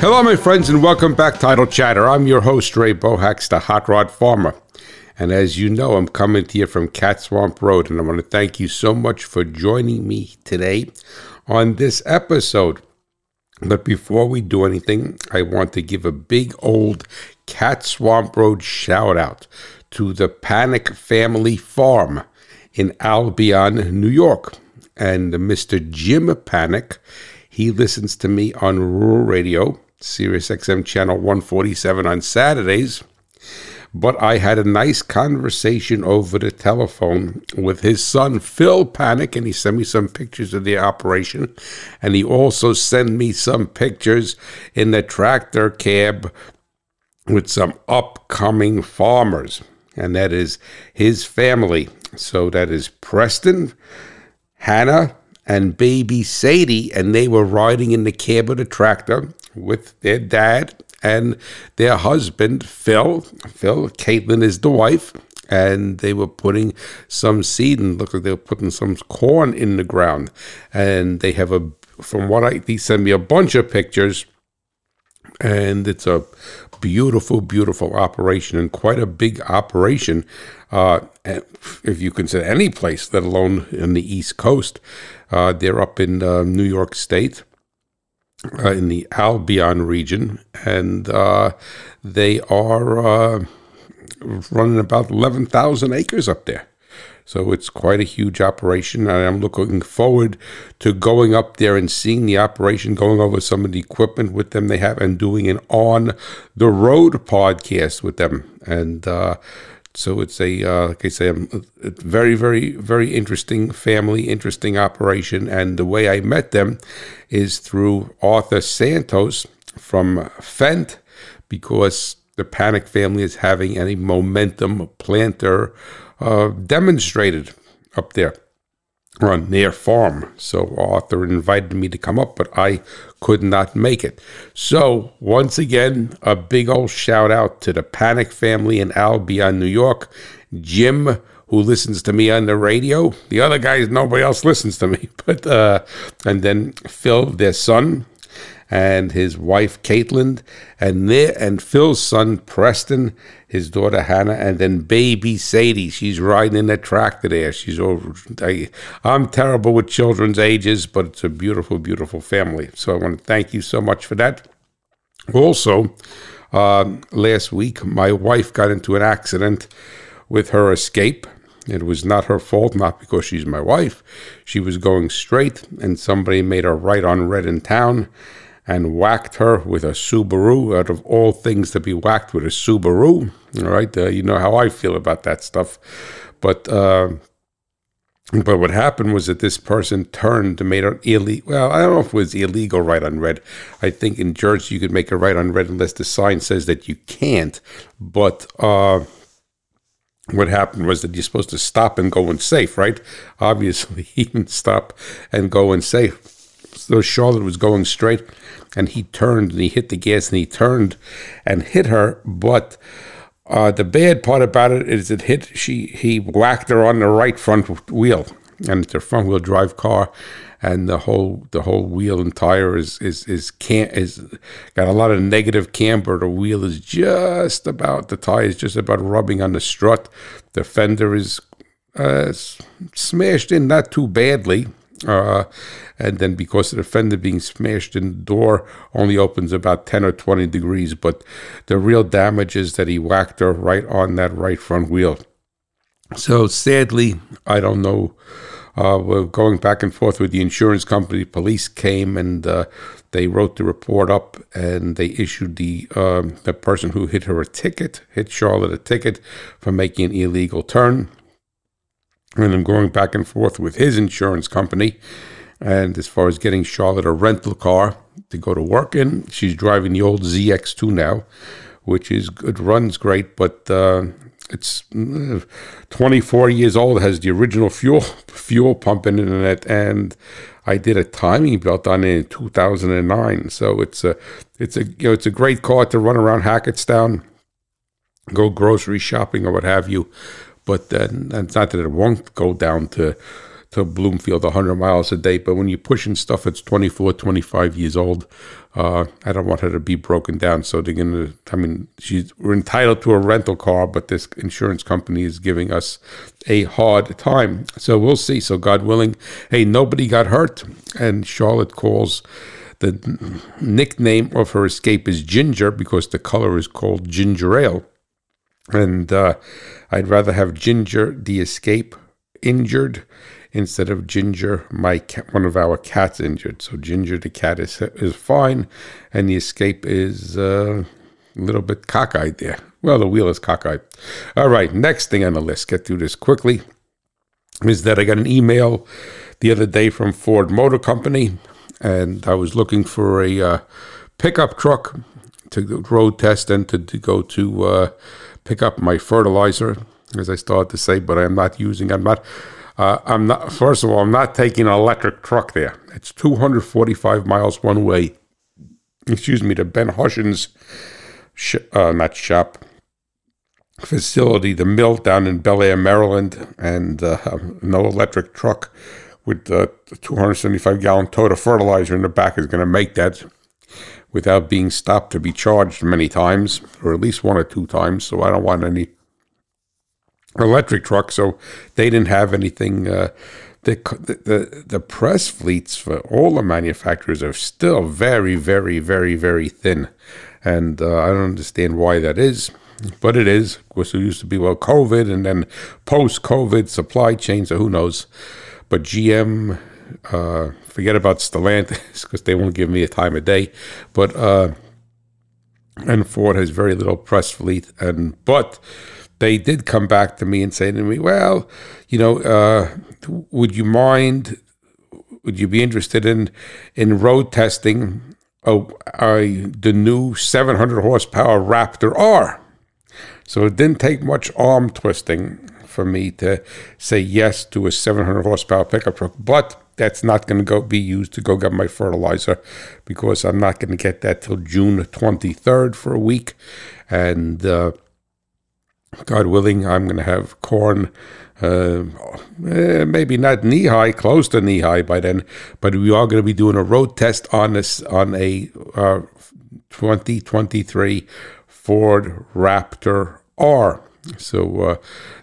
Hello, my friends, and welcome back to Idle Chatter. I'm your host, Ray Bohacz, the Hot Rod Farmer. And as you know, I'm coming to you from Cat Swamp Road, and I want to thank you so much for joining me today on this episode. But before we do anything, I want to give a big old Cat Swamp Road shout out to the Panic Family Farm in Albion, New York. And Mr. Jim Panic, he listens to me on rural radio, Sirius XM channel 147 on Saturdays. But I had a nice conversation over the telephone with his son, Phil Panic, and he sent me some pictures of the operation. And he also sent me some pictures in the tractor cab with some upcoming farmers. And that is his family. So that is Preston, Hannah, and baby Sadie. And they were riding in the cab of the tractor with their dad and their husband, Phil. Phil, Caitlin is the wife, and they were putting some seed and looked like they were putting some corn in the ground. And they have a, from what I, he sent me a bunch of pictures, and it's a beautiful, beautiful operation and quite a big operation. Uh, if you consider any place, let alone in the East Coast, uh, they're up in uh, New York State uh, in the Albion region, and uh, they are uh, running about 11,000 acres up there. So it's quite a huge operation, and I'm looking forward to going up there and seeing the operation, going over some of the equipment with them they have, and doing an on the road podcast with them. And uh, so it's a, uh, like I say, a, a very, very, very interesting family, interesting operation. And the way I met them is through Arthur Santos from Fendt, because the Panic family is having a momentum planter uh, demonstrated up there on their farm. So Arthur invited me to come up, but I could not make it. So once again, a big old shout out to the Panic family in Albion, New York. Jim, who listens to me on the radio. The other guys, nobody else listens to me. But uh, and then Phil, their son, and his wife Caitlin, and their and Phil's son Preston, his daughter Hannah, and then baby Sadie. She's riding in that tractor there. She's over. I, I'm terrible with children's ages, but it's a beautiful, beautiful family. So I want to thank you so much for that. Also, uh, last week my wife got into an accident with her escape. It was not her fault, not because she's my wife. She was going straight, and somebody made her right on red in town and whacked her with a Subaru. Out of all things to be whacked with a Subaru, all right, uh, you know how I feel about that stuff. But uh, but what happened was that this person turned and made an illegal. Well, I don't know if it was illegal right on red. I think in Jersey you could make a right on red unless the sign says that you can't. But uh, what happened was that you're supposed to stop and go and safe, right? Obviously, he didn't stop and go and safe. So Charlotte was going straight, and he turned and he hit the gas and he turned and hit her, but uh, the bad part about it is it hit she he whacked her on the right front wheel, and it's a front wheel drive car, and the whole the whole wheel and tire is is is can't is got a lot of negative camber. The wheel is just about the tire is just about rubbing on the strut. The fender is uh, smashed in, not too badly. Uh, and then because of the fender being smashed in the door only opens about 10 or 20 degrees but the real damage is that he whacked her right on that right front wheel. So sadly i don't know uh, we're going back and forth with the insurance company. Police came and uh, they wrote the report up and they issued the um, the person who hit her a ticket hit charlotte a ticket for making an illegal turn and I'm going back and forth with his insurance company. And as far as getting Charlotte a rental car to go to work in, she's driving the old ZX2 now, which is it runs great, but uh, it's uh, 24 years old. Has the original fuel fuel pump in it, and I did a timing belt on it in 2009. So it's a it's a you know it's a great car to run around Hackettstown, go grocery shopping or what have you but then it's not that it won't go down to to Bloomfield 100 miles a day. But when you're pushing stuff that's 24, 25 years old, uh, I don't want her to be broken down. So they're going to, I mean, she's, we're entitled to a rental car, but this insurance company is giving us a hard time. So we'll see. So God willing, hey, nobody got hurt. And Charlotte calls the nickname of her escape is Ginger because the color is called ginger ale. And uh, I'd rather have Ginger, the escape, injured instead of Ginger, my cat, one of our cats injured. So Ginger, the cat, is is fine, and the escape is uh, a little bit cockeyed there. Well, the wheel is cockeyed. All right, next thing on the list. Get through this quickly. Is that I got an email the other day from Ford Motor Company, and I was looking for a uh, pickup truck to road test and to, to go to uh, pick up my fertilizer, as I started to say, but I'm not using. I'm not uh, I'm not. First of all, I'm not taking an electric truck there. It's 245 miles one way. Excuse me, to Ben Hushin's, sh- uh, not shop, facility, the mill down in Bel Air, Maryland, and uh, no electric truck with a 275 gallon tote of fertilizer in the back is going to make that without being stopped to be charged many times, or at least one or two times. So I don't want any electric truck, so they didn't have anything. Uh, the, the the press fleets for all the manufacturers are still very, very, very, very thin, and uh, I don't understand why that is, but it is. Of course, it used to be well COVID, and then post COVID supply chain. So who knows? But GM, uh, forget about Stellantis because they won't give me a time of day. But uh, and Ford has very little press fleet, and but they did come back to me and say to me, "Well, you know, uh, would you mind? Would you be interested in in road testing a, the new 700 horsepower Raptor R?" So it didn't take much arm twisting for me to say yes to a 700 horsepower pickup truck, but that's not going to go be used to go get my fertilizer because I'm not going to get that till June 23rd for a week, and uh, God willing, I'm going to have corn, uh, eh, maybe not knee high, close to knee high by then, but we are going to be doing a road test on this on a uh, 2023 Ford Raptor R. So uh,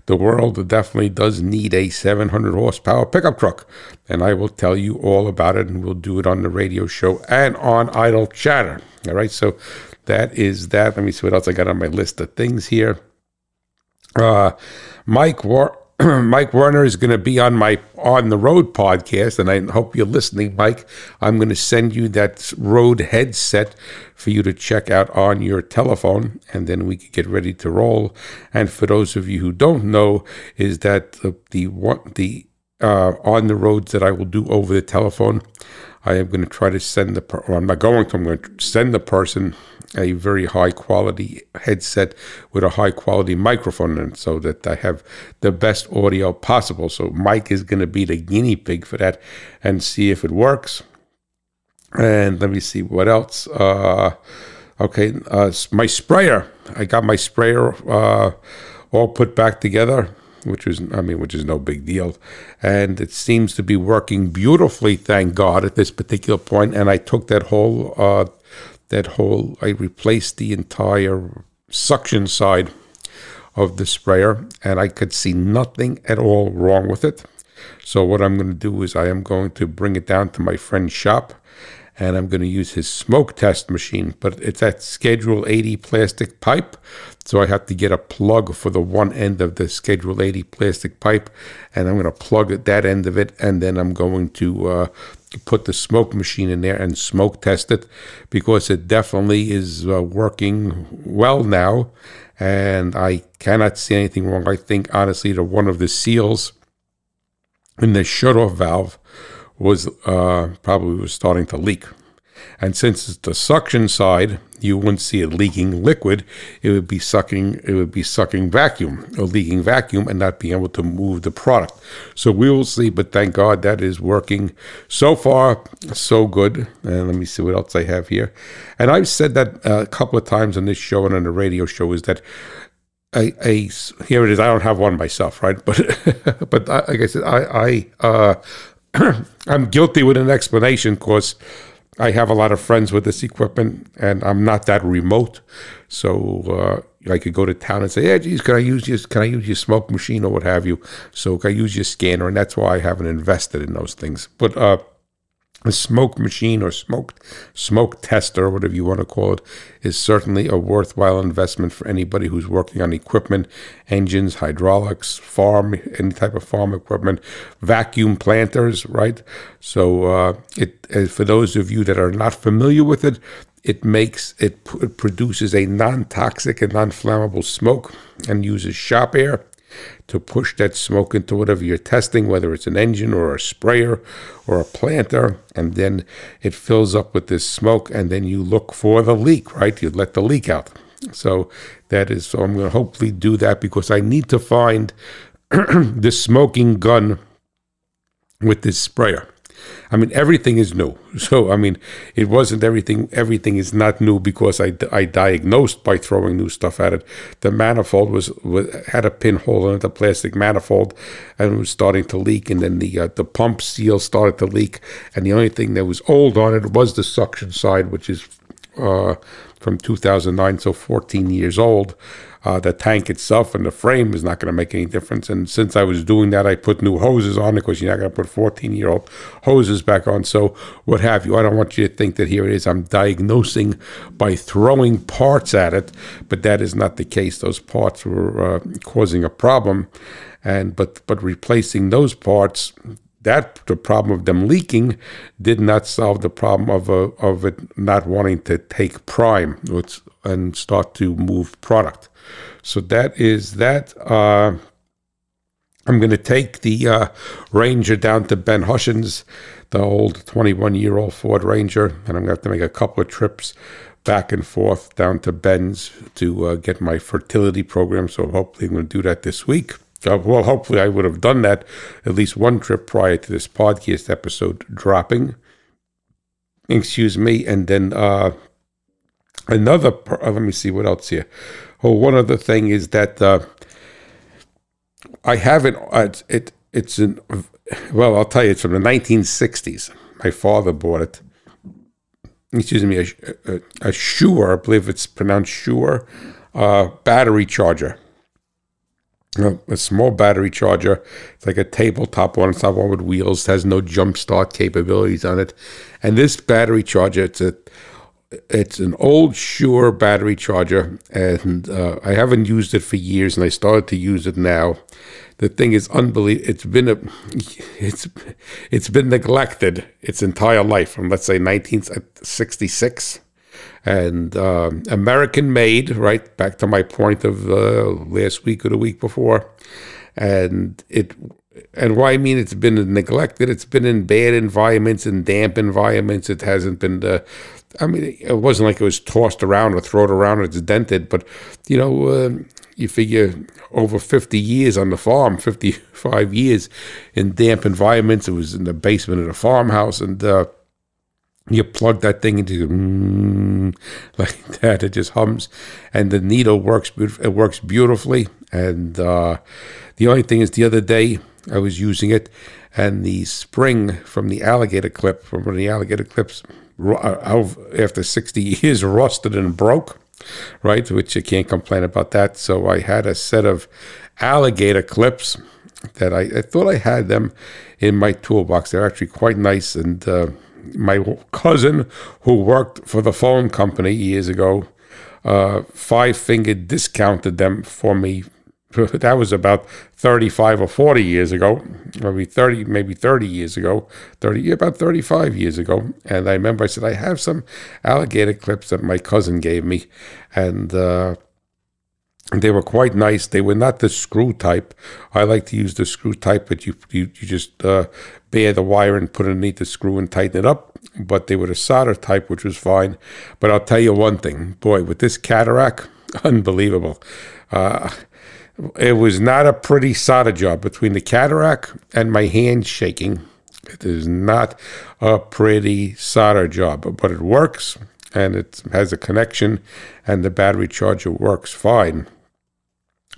the world definitely does need a 700 horsepower pickup truck, and I will tell you all about it, and we'll do it on the radio show and on Idle Chatter. All right, so that is that. Let me see what else I got on my list of things here. Uh, Mike War- Mike Werner is going to be on my on the road podcast, and I hope you're listening, Mike. I'm going to send you that road headset for you to check out on your telephone, and then we can get ready to roll. And for those of you who don't know, is that the the the uh, on the roads that I will do over the telephone, I am going to try to send the. Per- I'm not going to. I'm going to send the person a very high quality headset with a high quality microphone in it so that I have the best audio possible. So Mike is going to be the guinea pig for that and see if it works. And let me see what else. Uh, okay, uh, my sprayer. I got my sprayer uh, all put back together which is I mean, which is no big deal, and it seems to be working beautifully. Thank God at this particular point. And I took that whole uh, that whole, I replaced the entire suction side of the sprayer and I could see nothing at all wrong with it. So what I'm going to do is I am going to bring it down to my friend's shop and I'm going to use his smoke test machine, but it's that Schedule 80 plastic pipe. So I have to get a plug for the one end of the Schedule 80 plastic pipe, and I'm going to plug at that end of it, and then I'm going to uh, put the smoke machine in there and smoke test it because it definitely is uh, working well now, and I cannot see anything wrong. I think honestly that one of the seals in the shut-off valve was uh, probably was starting to leak. And since it's the suction side, you wouldn't see it leaking liquid. It would be sucking. It would be sucking vacuum or leaking vacuum, and not being able to move the product. So we will see. But thank God that is working so far. So good. And let me see what else I have here. And I've said that uh, a couple of times on this show and on the radio show is that a, a here it is. I don't have one myself, right? But but like I said, I I uh, I'm guilty with an explanation because I have a lot of friends with this equipment, and I'm not that remote, so uh, I could go to town and say, "Yeah, geez, can I use your can I use your smoke machine or what have you?" So can I use your scanner, and that's why I haven't invested in those things. But uh, a smoke machine or smoke smoke tester, whatever you want to call it, is certainly a worthwhile investment for anybody who's working on equipment, engines, hydraulics, farm, any type of farm equipment, vacuum planters, right? So, uh, it uh, for those of you that are not familiar with it, it makes it, it produces a non-toxic and non-flammable smoke and uses shop air to push that smoke into whatever you're testing, whether it's an engine or a sprayer or a planter, and then it fills up with this smoke, and then you look for the leak, right? You let the leak out. So that is, so I'm going to hopefully do that because I need to find the smoking gun with this sprayer. I mean, everything is new. So, I mean, it wasn't everything. Everything is not new because I, I diagnosed by throwing new stuff at it. The manifold was, was had a pinhole in it, the plastic manifold, and it was starting to leak. And then the uh, the pump seal started to leak. And the only thing that was old on it was the suction side, which is uh, from 2009, so 14 years old. Uh, the tank itself and the frame is not going to make any difference. And since I was doing that, I put new hoses on because you're not going to put 14 year old hoses back on. So, what have you. I don't want you to think that here it is. I'm diagnosing by throwing parts at it, but that is not the case. Those parts were uh, causing a problem. And but but replacing those parts that the problem of them leaking did not solve the problem of uh, of it not wanting to take prime and start to move product. So that is that. Uh, I'm going to take the uh, Ranger down to Ben Hushin's, the old 21 year old Ford Ranger, and I'm going to have to make a couple of trips back and forth down to Ben's to uh, get my fertility program. So hopefully, I'm going to do that this week. Uh, well, hopefully, I would have done that at least one trip prior to this podcast episode dropping. Excuse me. And then uh, another, uh, let me see what else here. Oh, one other thing is that uh, I haven't. Uh, it it's in. Well, I'll tell you, it's from the 1960s. My father bought it. Excuse me, a, a, a Shure, I believe it's pronounced Shure, uh, battery charger. A, a small battery charger. It's like a tabletop one. It's not one with wheels. It has no jump start capabilities on it. And this battery charger, it's a it's an old Shure battery charger, and uh, I haven't used it for years, and I started to use it now. The thing is unbelievable. It's been a, it's, it's been neglected its entire life from let's say 1966, and uh, American made. Right back to my point of uh, last week or the week before, and it and why I mean it's been neglected. It's been in bad environments and damp environments. It hasn't been. Uh, I mean, it wasn't like it was tossed around or thrown around or it's dented, but you know, uh, you figure over 50 years on the farm, 55 years in damp environments. It was in the basement of the farmhouse, and uh, you plug that thing into mm, like that. It just hums, and the needle works. It works beautifully. And uh, the only thing is, the other day I was using it, and the spring from the alligator clip, from one of the alligator clips, after 60 years, rusted and broke, right? Which you can't complain about that. So I had a set of alligator clips that I, I thought I had them in my toolbox. They're actually quite nice. And uh, my cousin, who worked for the phone company years ago, uh, five finger discounted them for me that was about 35 or 40 years ago, maybe 30, maybe 30 years ago, 30, about 35 years ago. And I remember I said, I have some alligator clips that my cousin gave me. And, uh, they were quite nice. They were not the screw type. I like to use the screw type, but you you, you just uh, bare the wire and put it underneath the screw and tighten it up. But they were the solder type, which was fine. But I'll tell you one thing, boy, with this cataract, unbelievable. Uh, it was not a pretty solder job between the cataract and my hand shaking. It is not a pretty solder job, but it works and it has a connection and the battery charger works fine.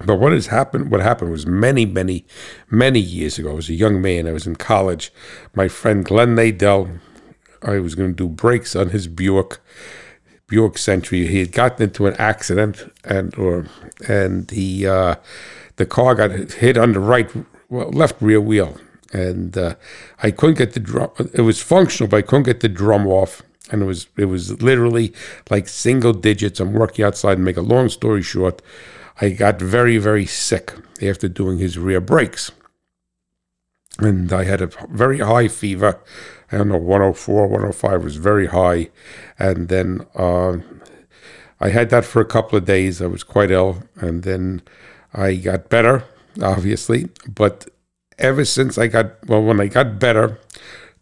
But what has happened? What happened was many, many, many years ago. I was a young man. I was in college. My friend Glenn Nadell. I was going to do brakes on his Buick, Buick Century. He had gotten into an accident, and or and he uh, the car got hit on the right, well, left rear wheel, and uh, I couldn't get the drum. It was functional, but I couldn't get the drum off, and it was it was literally like single digits. I'm working outside. And make a long story short. I got very, very sick after doing his rear brakes. And I had a very high fever. I don't know, 104, 105 was very high. And then uh, I had that for a couple of days. I was quite ill. And then I got better, obviously. But ever since I got, well, when I got better,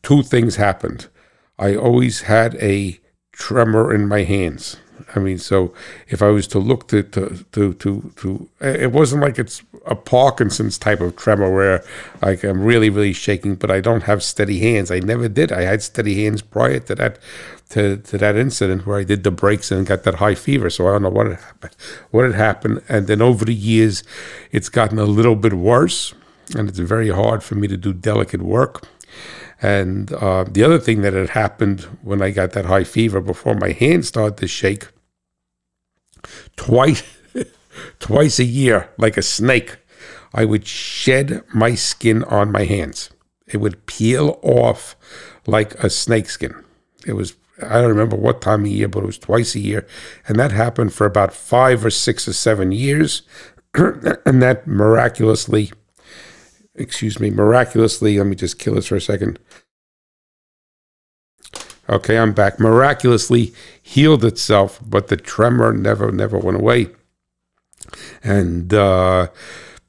two things happened. I always had a tremor in my hands. I mean, so if I was to look to to to to, to it wasn't like it's a Parkinson's type of tremor where like I'm really really shaking, but I don't have steady hands. I never did. I had steady hands prior to that to, to that incident where I did the brakes and got that high fever. So I don't know what had happened. What had happened, and then over the years, it's gotten a little bit worse, and it's very hard for me to do delicate work. And uh, the other thing that had happened when I got that high fever before my hands started to shake, twice twice a year like a snake i would shed my skin on my hands. It would peel off like a snake skin. It was i don't remember what time of year but it was twice a year. And that happened for about five or six or seven years. And that miraculously excuse me miraculously let me just kill this for a second Okay, I'm back. Miraculously healed itself, but the tremor never, never went away. And uh,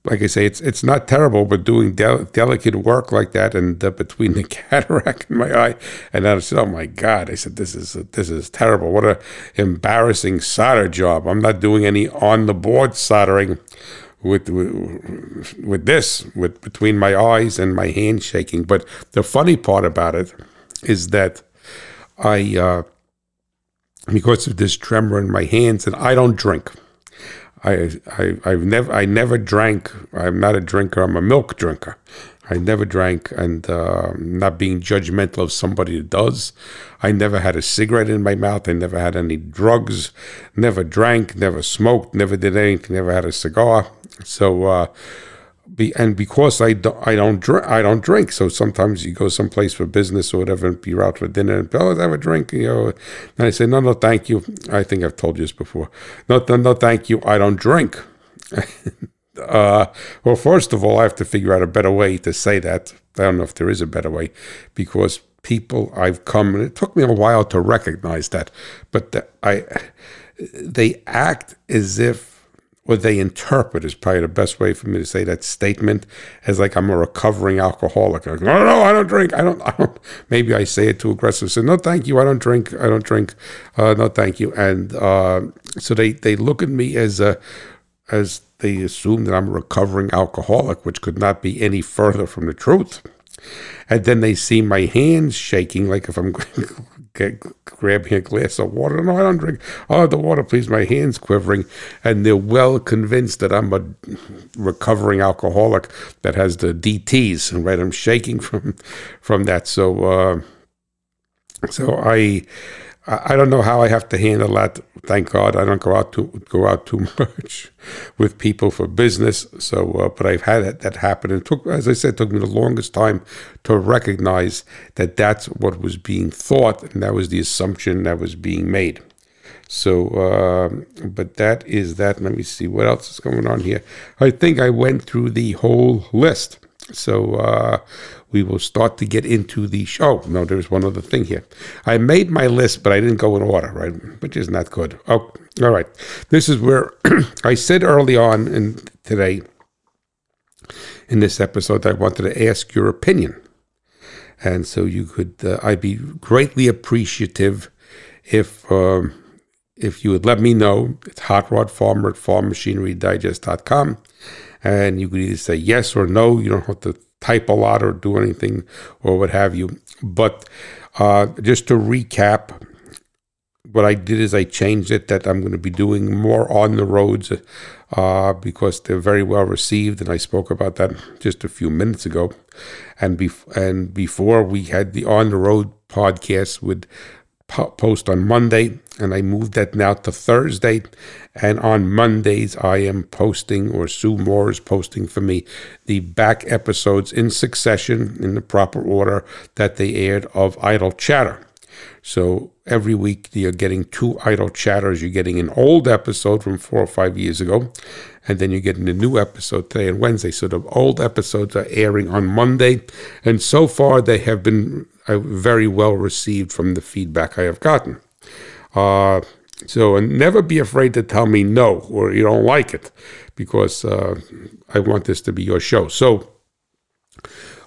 like I say, it's it's not terrible, but doing del- delicate work like that, and uh, between the cataract in my eye, and I said, "Oh my God!" I said, "This is this is terrible. What a embarrassing solder job. I'm not doing any on the board soldering." With, with this, with between my eyes and my hand shaking, but the funny part about it is that I, uh, because of this tremor in my hands, and I don't drink. I, I, I've never, I never drank. I'm not a drinker. I'm a milk drinker. I never drank, and uh, not being judgmental of somebody that does. I never had a cigarette in my mouth. I never had any drugs. Never drank. Never smoked. Never did anything. Never had a cigar. So, uh, be, and because I don't, I don't drink, I don't drink. So sometimes you go someplace for business or whatever, and you're out for dinner, and oh, have a drink, you know. And I say, no, no, thank you. I think I've told you this before. No, no, no, thank you. I don't drink. uh, well, first of all, I have to figure out a better way to say that. I don't know if there is a better way, because people I've come, and it took me a while to recognize that, but the, I, they act as if what they interpret is probably the best way for me to say that statement as like I'm a recovering alcoholic. Like, no, no, I don't drink. I don't. I don't. Maybe I say it too aggressive. So no, thank you. I don't drink. I don't drink. Uh, no, thank you. And uh, so they they look at me as a as they assume that I'm a recovering alcoholic, which could not be any further from the truth. And then they see my hands shaking, like if I'm grabbing a glass of water. No, I don't drink. Oh, the water, please. My hand's quivering. And they're well convinced that I'm a recovering alcoholic that has the DTs, right? I'm shaking from from that. So, uh, so I I don't know how I have to handle that. Thank God I don't go out too go out too much with people for business. So, uh, but I've had that, that happen, and took, as I said, took me the longest time to recognize that that's what was being thought, and that was the assumption that was being made. So, uh, but that is that. Let me see what else is going on here. I think I went through the whole list. So uh, we will start to get into the show. No, there's one other thing here. I made my list, but I didn't go in order, right? Which is not good. Oh, all right. This is where I said early on in today in this episode that I wanted to ask your opinion. And so you could, uh, I'd be greatly appreciative if um, if you would let me know. It's Hot Rod Farmer at farmmachinerydigest.com and you could either say yes or no. You don't have to type a lot or do anything or what have you. But uh, just to recap, what I did is I changed it that I'm going to be doing more on the roads uh, because they're very well received, and I spoke about that just a few minutes ago. And bef- and before we had the on the road podcast with post on Monday, and I moved that now to Thursday. And on Mondays, I am posting, or Sue Moore is posting for me, the back episodes in succession in the proper order that they aired of Idle Chatter. So every week you're getting two idle chatters. You're getting an old episode from four or five years ago, and then you're getting a new episode today and Wednesday. So the old episodes are airing on Monday, and so far they have been very well received from the feedback I have gotten. Uh, so never be afraid to tell me no or you don't like it, because uh, I want this to be your show. So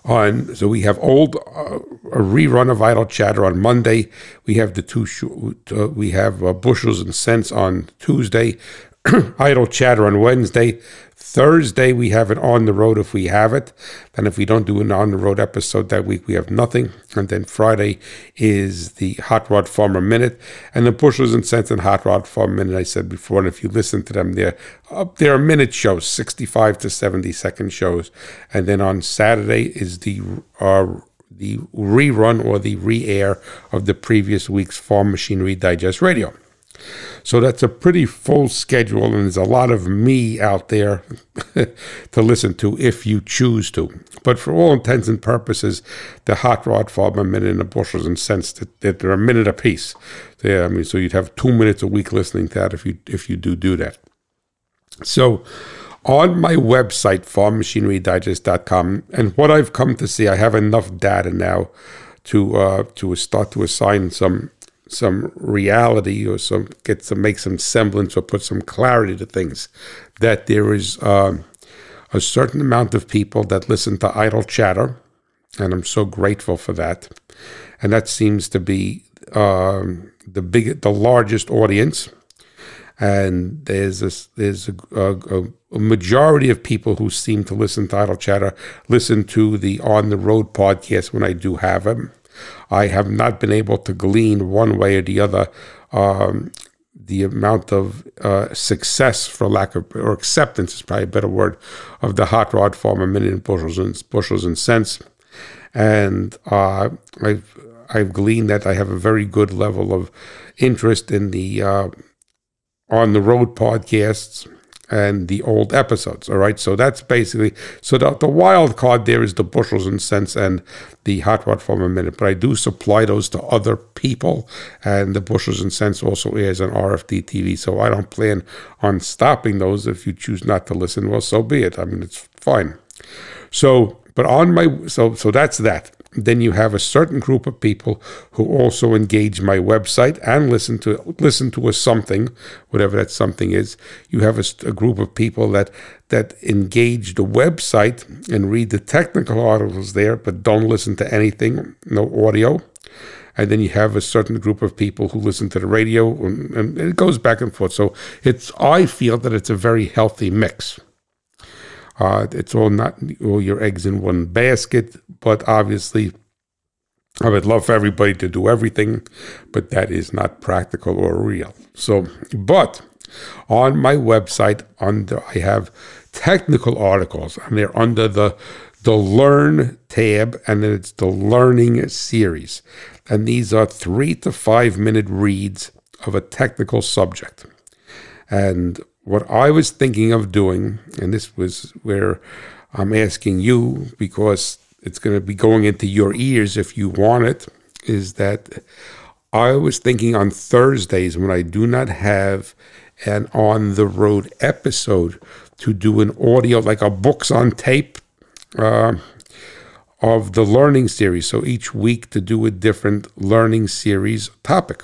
on so we have old uh, a rerun of idle chatter on monday we have the two sh- uh, we have uh, bushels and cents on tuesday idle chatter on wednesday. Thursday we have it on the road if we have it. And if we don't do an on the road episode that week we have nothing. And then friday is the hot rod farmer minute. And the bushels and cents and hot rod farmer minute i said before and if you listen to them they're up there minute shows 65 to 70 second shows. And then on saturday is the uh, the rerun or the re-air of the previous week's farm machinery digest radio so that's a pretty full schedule, and there's a lot of me out there to listen to if you choose to. But for all intents and purposes, the hot rod farmer minute and the bushels and cents that, that they're a minute apiece. Yeah, I mean, so you'd have two minutes a week listening to that if you if you do do that. So on my website, farmmachinerydigest.com, and what I've come to see, I have enough data now to uh, to start to assign some some reality or some get to make some semblance or put some clarity to things. That there is um, a certain amount of people that listen to idle chatter, and I'm so grateful for that. And that seems to be um, the big, the largest audience. And there's a, there's a, a, a majority of people who seem to listen to idle chatter listen to the on the road podcast when I do have them I have not been able to glean one way or the other um, the amount of uh, success, for lack of or acceptance is probably a better word, of the hot rod farmer in bushels and bushels and cents, and uh, I've I've gleaned that I have a very good level of interest in the uh, on the road podcasts and the old episodes. All right, so that's basically so the, the wild card there is the bushels and cents and the hot rod a minute, but I do supply those to other people, and the bushels and cents also airs on RFD TV. So I don't plan on stopping those. If you choose not to listen, well, so be it. I mean, it's fine. So, but on my so so that's that then you have a certain group of people who also engage my website and listen to listen to a something, whatever that something is. You have a, a, group of people that that engage the website and read the technical articles there, but don't listen to anything, no audio. And then you have a certain group of people who listen to the radio, and, and it goes back and forth. So it's I feel that it's a very healthy mix. Uh, it's all not all your eggs in one basket, but obviously, I would love for everybody to do everything, but that is not practical or real. So, but on my website, under I have technical articles, and they're under the the Learn tab, and then it's the Learning series, and these are three to five minute reads of a technical subject. And what I was thinking of doing, and this was where I'm asking you because it's going to be going into your ears if you want it, is that I was thinking on Thursdays when I do not have an on the road episode to do an audio, like a books on tape uh, of the learning series. So each week to do a different learning series topic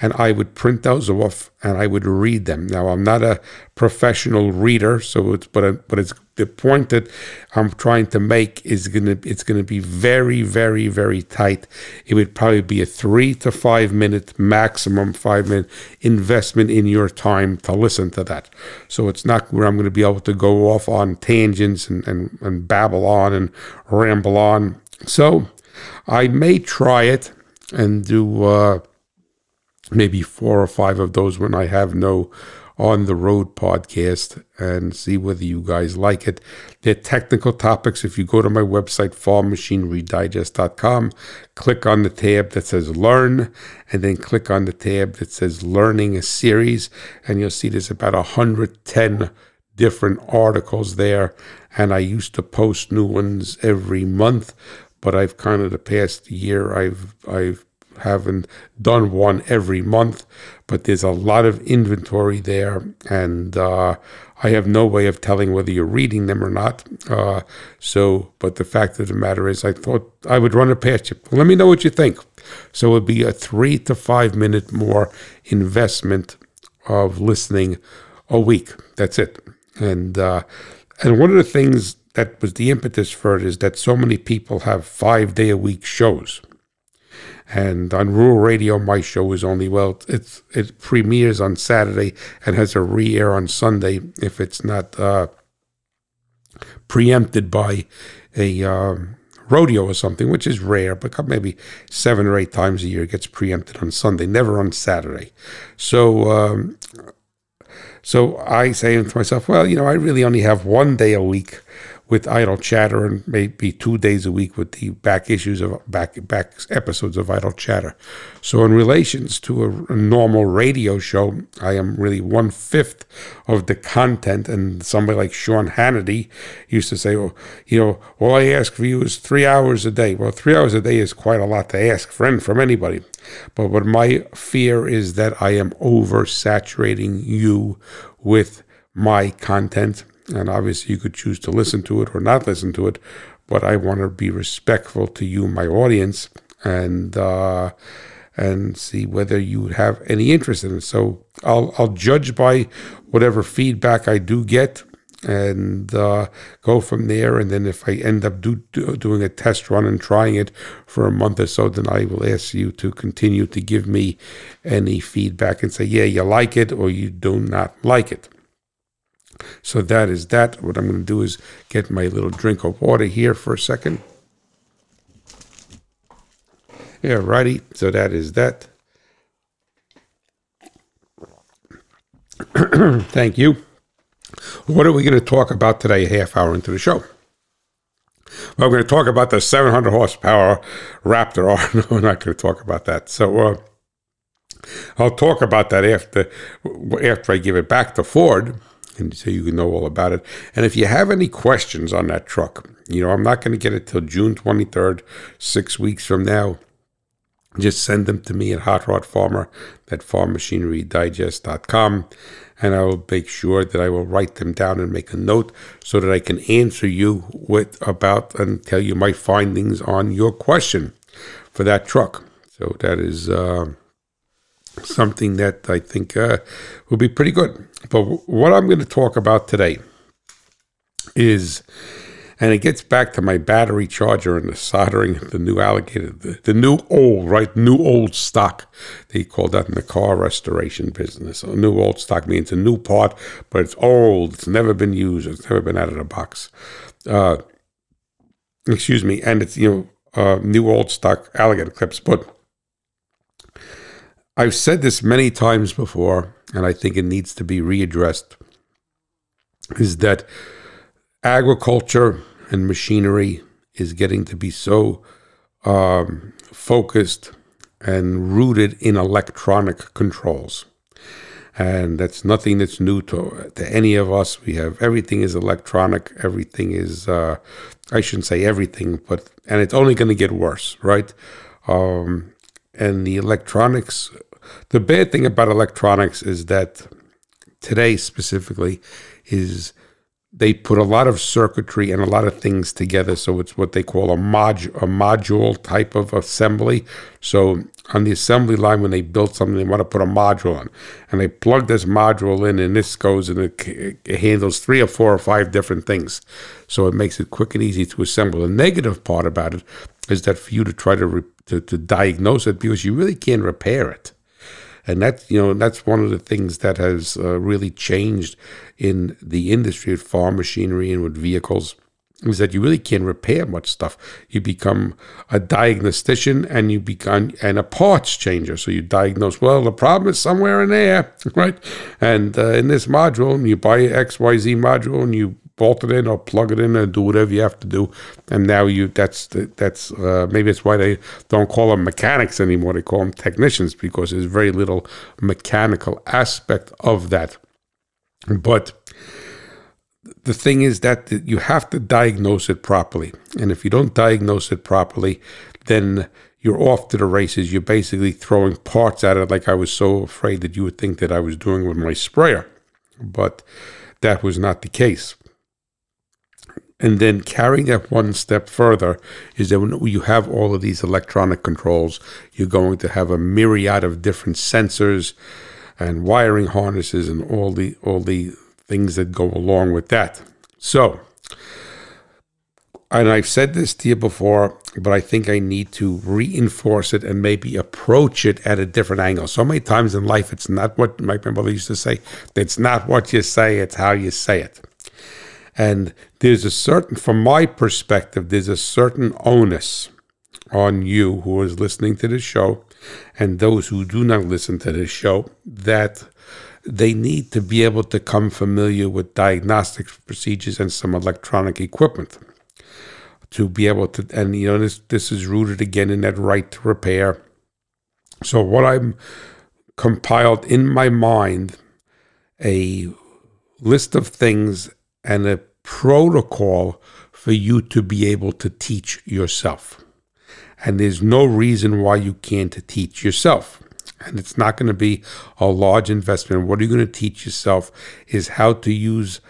and I would print those off and I would read them. Now I'm not a professional reader, so it's but but it's the point that I'm trying to make is gonna it's gonna be very very very tight. It would probably be a three to five minute maximum five minute investment in your time to listen to that. So it's not where I'm going to be able to go off on tangents and and, and babble on and ramble on. So I may try it and do. Uh, maybe four or five of those when I have no on the road podcast and see whether you guys like it. They're technical topics. If you go to my website, farmmachinerydigest.com, click on the tab that says Learn, and then click on the tab that says Learning a Series, and you'll see there's about 110 different articles there. And I used to post new ones every month, but I've kind of the past year I've I've haven't done one every month, but there's a lot of inventory there, and uh, I have no way of telling whether you're reading them or not. Uh, so, but the fact of the matter is, I thought I would run it past you. Let me know what you think. So it would be a three to five minute more investment of listening a week. That's it. And uh, and one of the things that was the impetus for it is that so many people have five day a week shows. And on rural radio, my show is only well, it's it premieres on Saturday and has a re-air on Sunday if it's not uh, preempted by a um, rodeo or something, which is rare, but maybe seven or eight times a year it gets preempted on Sunday, never on Saturday. So. Um, so I say to myself, well, you know, I really only have one day a week with idle chatter and maybe two days a week with the back issues of back back episodes of idle chatter. So in relations to a, a normal radio show, I am really one fifth of the content. And somebody like Sean Hannity used to say, "Well, you know, all I ask for you is three hours a day." Well, three hours a day is quite a lot to ask friend from anybody. But what my fear is that I am oversaturating you with my content and obviously, you could choose to listen to it or not listen to it, but I want to be respectful to you, my audience, and uh, and see whether you have any interest in it. So I'll I'll judge by whatever feedback I do get, and uh, go from there. And then if I end up do, do, doing a test run and trying it for a month or so, then I will ask you to continue to give me any feedback and say, yeah, you like it or you do not like it. So that is that. What I'm going to do is get my little drink of water here for a second. Yeah, righty. So that is that. Thank you. What are we going to talk about today, half hour into the show? Well, we're going to talk about the 700 horsepower Raptor R. No, we're not going to talk about that. So uh, I'll talk about that after after I give it back to Ford and so you can know all about it. And if you have any questions on that truck, you know, I'm not going to get it till June 23rd, six weeks from now. Just send them to me at Hot Rod Farmer at farmmachinerydigest.com and I will make sure that I will write them down and make a note so that I can answer you with about and tell you my findings on your question for that truck. So that is uh, something that I think uh, will be pretty good. But what I'm going to talk about today is, and it gets back to my battery charger and the soldering the new alligator, the, the new old, right? New old stock. They call that in the car restoration business. A new old stock means a new part, but it's old. It's never been used. It's never been out of the box. Uh, excuse me. And it's, you know, uh, new old stock alligator clips. But I've said this many times before, and I think it needs to be readdressed, is that agriculture and machinery is getting to be so um, focused and rooted in electronic controls. And that's nothing that's new to, to any of us. We have everything is electronic, everything is, uh, I shouldn't say everything, but, and it's only going to get worse, right? Um, and the electronics the bad thing about electronics is that today specifically is they put a lot of circuitry and a lot of things together. So it's what they call a mod a module type of assembly. So on the assembly line when they build something they want to put a module on. And they plug this module in and this goes and it, it handles three or four or five different things. So it makes it quick and easy to assemble. The negative part about it is that for you to try to, re, to, to diagnose it because you really can't repair it and that's you know that's one of the things that has uh, really changed in the industry of farm machinery and with vehicles is that you really can't repair much stuff. You become a diagnostician and you become and a parts changer. So you diagnose, well, the problem is somewhere in there, right? And uh, in this module, you buy X Y Z module and you bolt it in or plug it in and do whatever you have to do. And now you that's that's uh, maybe it's why they don't call them mechanics anymore. They call them technicians because there's very little mechanical aspect of that. But the thing is that you have to diagnose it properly. And if you don't diagnose it properly, then you're off to the races. You're basically throwing parts at it like I was so afraid that you would think that I was doing with my sprayer. But that was not the case. And then carrying that one step further is that when you have all of these electronic controls, you're going to have a myriad of different sensors and wiring harnesses and all the all the things that go along with that. So, and I've said this to you before, but I think I need to reinforce it and maybe approach it at a different angle. So many times in life, it's not what my grandmother used to say. It's not what you say, it's how you say it. And there's a certain, from my perspective, there's a certain onus on you who is listening to this show and those who do not listen to this show that they need to be able to come familiar with diagnostic procedures and some electronic equipment to be able to and you know this this is rooted again in that right to repair. So what i'm compiled in my mind a list of things and a protocol for you to be able to teach yourself and there's no reason why you can't teach yourself and it's not going to be a large investment. What are you going to teach yourself is how to use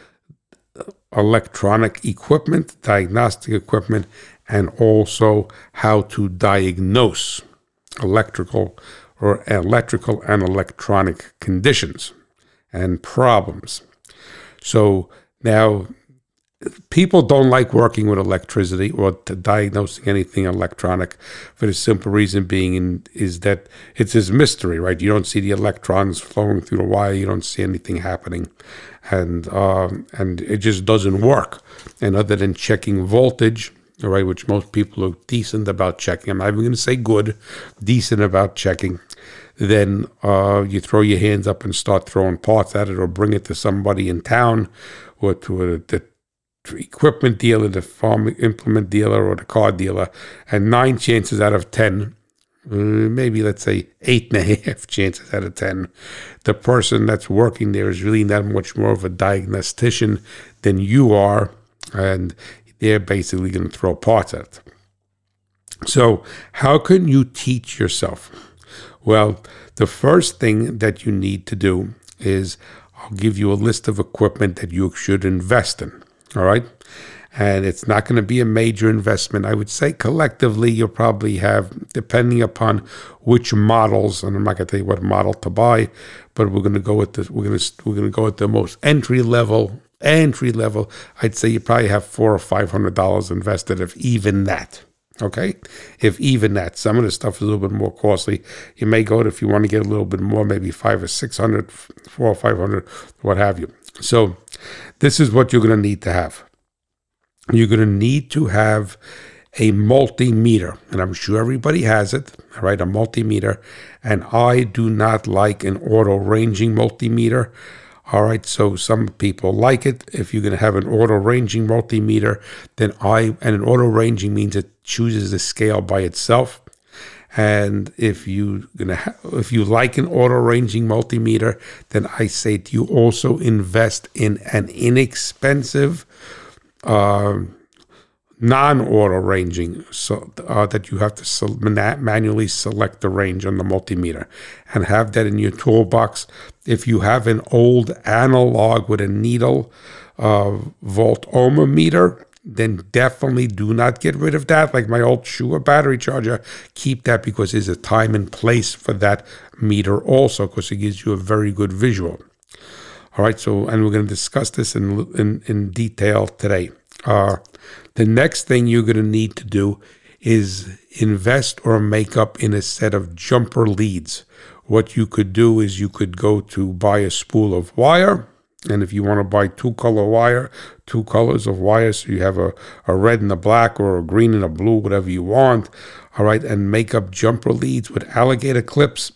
electronic equipment, diagnostic equipment, and also how to diagnose electrical or electrical and electronic conditions and problems. So now people don't like working with electricity or diagnosing anything electronic for the simple reason being in, is that it's this mystery, right? You don't see the electrons flowing through the wire, you don't see anything happening, and um, and it just doesn't work. And other than checking voltage, right, which most people are decent about checking. I'm not even going to say good, decent about checking. Then uh, you throw your hands up and start throwing parts at it, or bring it to somebody in town, or to a, the equipment dealer, the farm implement dealer, or the car dealer, and nine chances out of ten, uh, maybe let's say eight and a half chances out of ten, the person that's working there is really not much more of a diagnostician than you are, and they're basically going to throw parts at it. So, how can you teach yourself? Well, the first thing that you need to do is I'll give you a list of equipment that you should invest in. All right. And it's not going to be a major investment. I would say collectively, you'll probably have, depending upon which models, and I'm not going to tell you what model to buy, but we're going to go with the we're going to we're going to go with the most entry level entry level. I'd say you probably have four or five hundred dollars invested, if even that. Okay, if even that, some of the stuff is a little bit more costly. You may go to, if you want to get a little bit more, maybe five or six hundred, four or five hundred, what have you. So, this is what you're going to need to have. You're going to need to have a multimeter, and I'm sure everybody has it, all right, a multimeter. And I do not like an auto ranging multimeter. All right, so some people like it. If you're going to have an auto ranging multimeter, then I, and an auto ranging means it chooses the scale by itself. And if you gonna ha- if you like an auto ranging multimeter, then I say to you also invest in an inexpensive uh, non-auto ranging, so uh, that you have to manually select the range on the multimeter, and have that in your toolbox. If you have an old analog with a needle uh, volt ohmmeter, then definitely do not get rid of that. Like my old Shure battery charger, keep that because there's a time and place for that meter also, because it gives you a very good visual. All right, so and we're going to discuss this in in, in detail today. Uh, the next thing you're going to need to do is invest or make up in a set of jumper leads. What you could do is you could go to buy a spool of wire And if you want to buy two color wire, two colors of wire, so you have a, a red and a black or a green and a blue, whatever you want, all right, and make up jumper leads with alligator clips.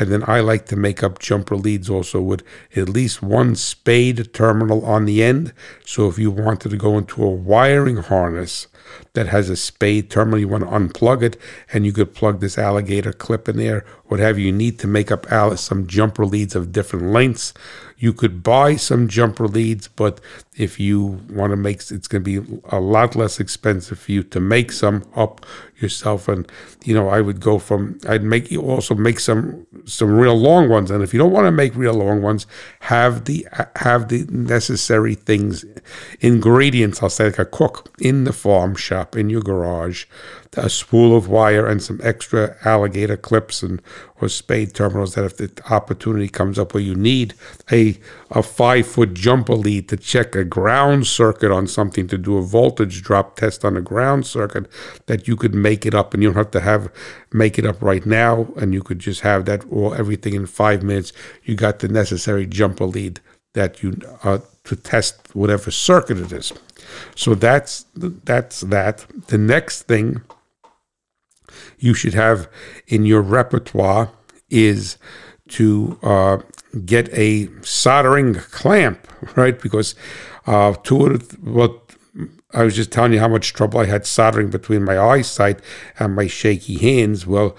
And then I like to make up jumper leads also with at least one spade terminal on the end. So if you wanted to go into a wiring harness, that has a spade terminal. You want to unplug it, and you could plug this alligator clip in there, whatever you need to make up some jumper leads of different lengths. You could buy some jumper leads, but if you want to make, it's going to be a lot less expensive for you to make some up yourself. And you know, I would go from, I'd make you also make some some real long ones. And if you don't want to make real long ones, have the have the necessary things, ingredients. I'll say like a cook in the farm shop in your garage a spool of wire and some extra alligator clips and or spade terminals that if the opportunity comes up where you need a a five foot jumper lead to check a ground circuit on something to do a voltage drop test on a ground circuit that you could make it up. And you don't have to have make it up right now. And you could just have that or everything in five minutes. You got the necessary jumper lead that you uh, to test whatever circuit it is. So that's that's that. The next thing you should have in your repertoire is to uh, get a soldering clamp, right? Because uh, two of what I was just telling you how much trouble I had soldering between my eyesight and my shaky hands. Well,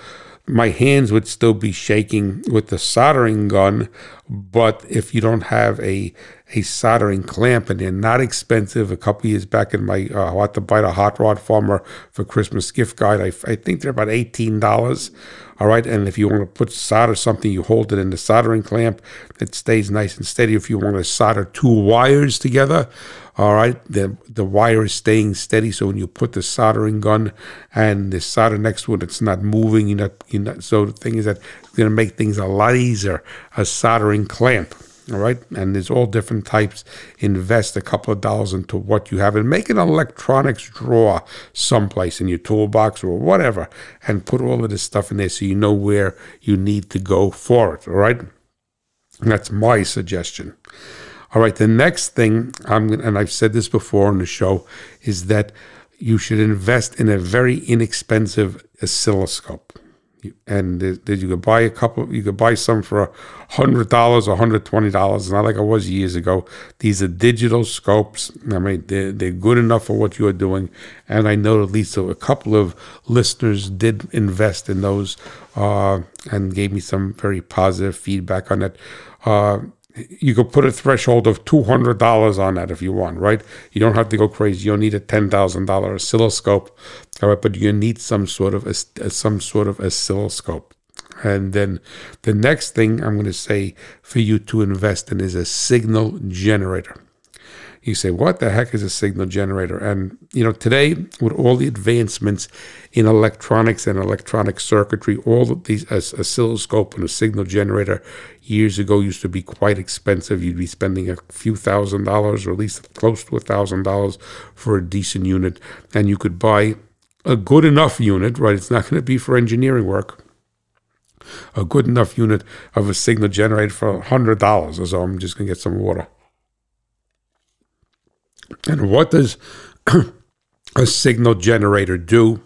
my hands would still be shaking with the soldering gun, but if you don't have a a soldering clamp and they're not expensive. A couple years back in my uh, I had to buy a hot rod farmer for Christmas gift guide. I, I think they're about eighteen dollars. All right, and if you want to put solder something, you hold it in the soldering clamp. It stays nice and steady. If you want to solder two wires together, all right, the the wire is staying steady. So when you put the soldering gun and the solder next to it, it's not moving. You know, you know. So the thing is that it's going to make things a lot easier. A soldering clamp. All right. And there's all different types. Invest a couple of dollars into what you have and make an electronics drawer someplace in your toolbox or whatever and put all of this stuff in there so you know where you need to go for it. All right. And that's my suggestion. All right. The next thing I'm and I've said this before on the show is that you should invest in a very inexpensive oscilloscope. And that you could buy a couple you could buy some for a hundred dollars or hundred twenty dollars not like it was years ago. These are digital scopes. I mean they're, they're good enough for what you're doing. And i know at least a couple of listeners did invest in those uh, and gave me some very positive feedback on it. Uh, you could put a threshold of two hundred dollars on that if you want, right? You don't have to go crazy. You don't need a ten thousand dollar oscilloscope, all right? But you need some sort of a, uh, some sort of oscilloscope. And then the next thing I'm going to say for you to invest in is a signal generator. You say, what the heck is a signal generator? And, you know, today, with all the advancements in electronics and electronic circuitry, all of these, oscilloscope and a signal generator years ago used to be quite expensive. You'd be spending a few thousand dollars, or at least close to a thousand dollars for a decent unit. And you could buy a good enough unit, right? It's not going to be for engineering work a good enough unit of a signal generator for $100 or so. I'm just going to get some water. And what does a signal generator do?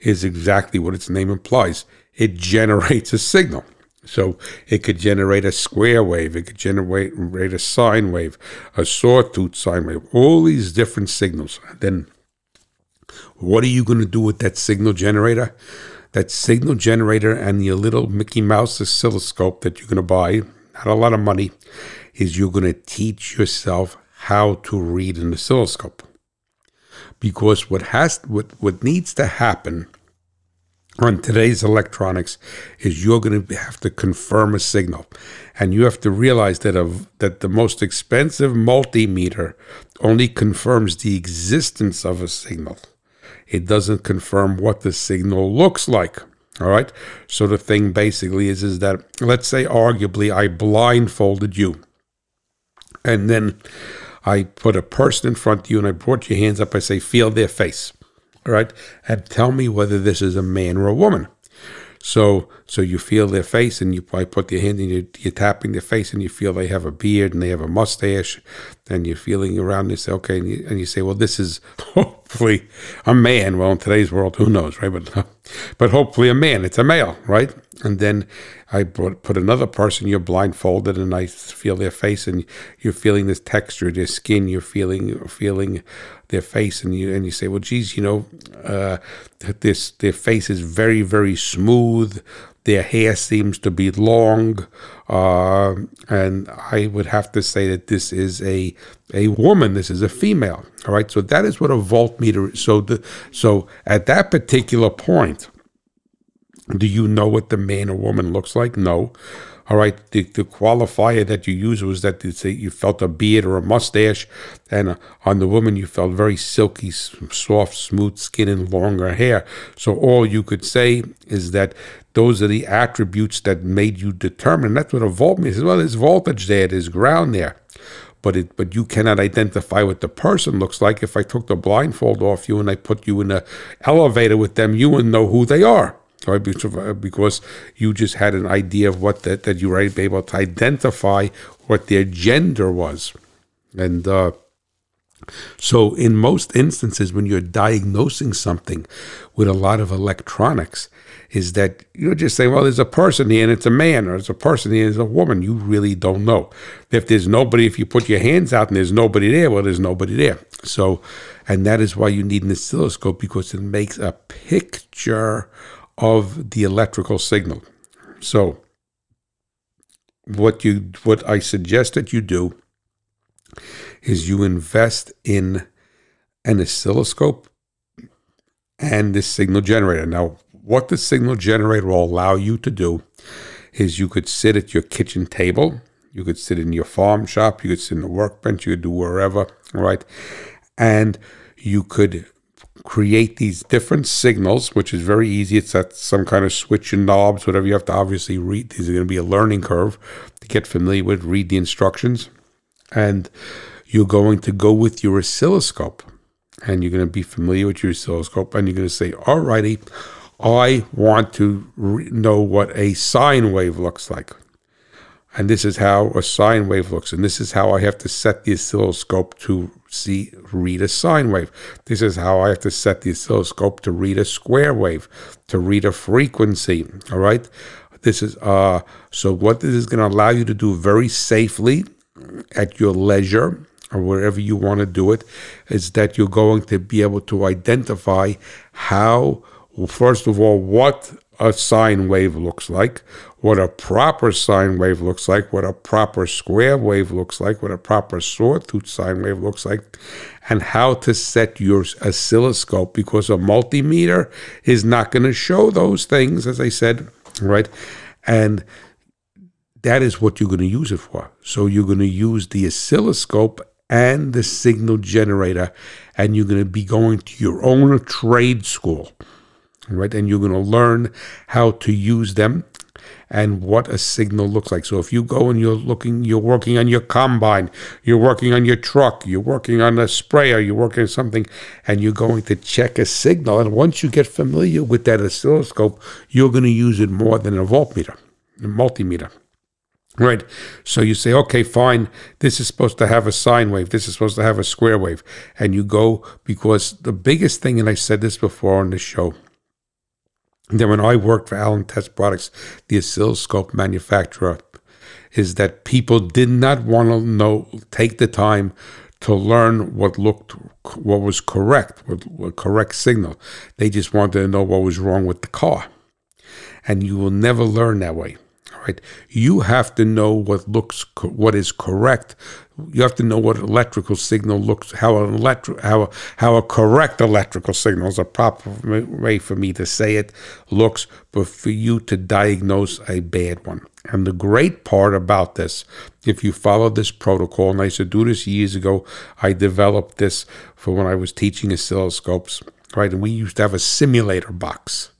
Is exactly what its name implies. It generates a signal. So it could generate a square wave, it could generate a sine wave, a sawtooth sine wave, all these different signals. Then what are you going to do with that signal generator? That signal generator and your little Mickey Mouse oscilloscope that you're going to buy, not a lot of money, is you're going to teach yourself how to read an oscilloscope. Because what has what, what needs to happen on today's electronics is you're going to have to confirm a signal. And you have to realize that of that the most expensive multimeter only confirms the existence of a signal. It doesn't confirm what the signal looks like all right? So the thing basically is is that let's say arguably i blindfolded you. And then I put a person in front of you and I brought your hands up. I say, feel their face. All right. And tell me whether this is a man or a woman. So so you feel their face, and you I put your hand and you, you're tapping their face, and you feel they have a beard and they have a mustache, and you're feeling around. And you say, okay, and you, and you say, well, this is hopefully a man. Well, in today's world, who knows, right? But but hopefully a man. It's a male, right? And then I put, put another person. You're blindfolded, and I feel their face, and you're feeling this texture, their skin. You're feeling feeling their face, and you and you say, well, geez, you know, uh, this their face is very very smooth. Their hair seems to be long, uh, and I would have to say that this is a a woman. This is a female. All right, so that is what a voltmeter. Is. So the so at that particular point, do you know what the man or woman looks like? No. All right, the, the qualifier that you use was that you felt a beard or a mustache, and uh, on the woman you felt very silky, soft, smooth skin and longer hair. So all you could say is that those are the attributes that made you determine. That's what a voltmeter says. Well, there's voltage there, there's ground there but it but you cannot identify what the person looks like. If I took the blindfold off you and I put you in an elevator with them, you wouldn't know who they are right? Because you just had an idea of what that, that you were able to identify what their gender was. And uh, so, in most instances, when you're diagnosing something with a lot of electronics, is that you're just saying, well, there's a person here and it's a man, or there's a person here and it's a woman. You really don't know. If there's nobody, if you put your hands out and there's nobody there, well, there's nobody there. So, and that is why you need an oscilloscope because it makes a picture of the electrical signal. So, what you what I suggest that you do is you invest in an oscilloscope and this signal generator. Now, what the signal generator will allow you to do is you could sit at your kitchen table, you could sit in your farm shop, you could sit in the workbench, you could do wherever, right? And you could create these different signals, which is very easy. It's at some kind of switch and knobs, whatever you have to obviously read. These are going to be a learning curve to get familiar with, read the instructions. And you're going to go with your oscilloscope and you're going to be familiar with your oscilloscope and you're going to say, all righty, I want to re- know what a sine wave looks like. And this is how a sine wave looks. And this is how I have to set the oscilloscope to see read a sine wave. This is how I have to set the oscilloscope to read a square wave, to read a frequency. All right. This is uh so what this is going to allow you to do very safely at your leisure or wherever you want to do it is that you're going to be able to identify how first of all what a sine wave looks like, what a proper sine wave looks like, what a proper square wave looks like, what a proper sawtooth sine wave looks like, and how to set your oscilloscope because a multimeter is not going to show those things, as I said, right? And that is what you're going to use it for. So you're going to use the oscilloscope and the signal generator, and you're going to be going to your own trade school right? And you're going to learn how to use them and what a signal looks like. So if you go and you're looking, you're working on your combine, you're working on your truck, you're working on a sprayer, you're working on something, and you're going to check a signal. And once you get familiar with that oscilloscope, you're going to use it more than a voltmeter, a multimeter. Right. So you say, okay, fine, this is supposed to have a sine wave, this is supposed to have a square wave. And you go because the biggest thing, and I said this before on the show, then when I worked for Allen Test Products, the oscilloscope manufacturer, is that people did not want to know, take the time to learn what looked, what was correct, what, what correct signal. They just wanted to know what was wrong with the car, and you will never learn that way. Right? You have to know what looks, what is correct. You have to know what electrical signal looks how an electro how how a correct electrical signal is a proper way for me to say it looks but for you to diagnose a bad one. And the great part about this if you follow this protocol and i used to do this years ago i developed this for when i was teaching oscilloscopes right? And we used to have a simulator box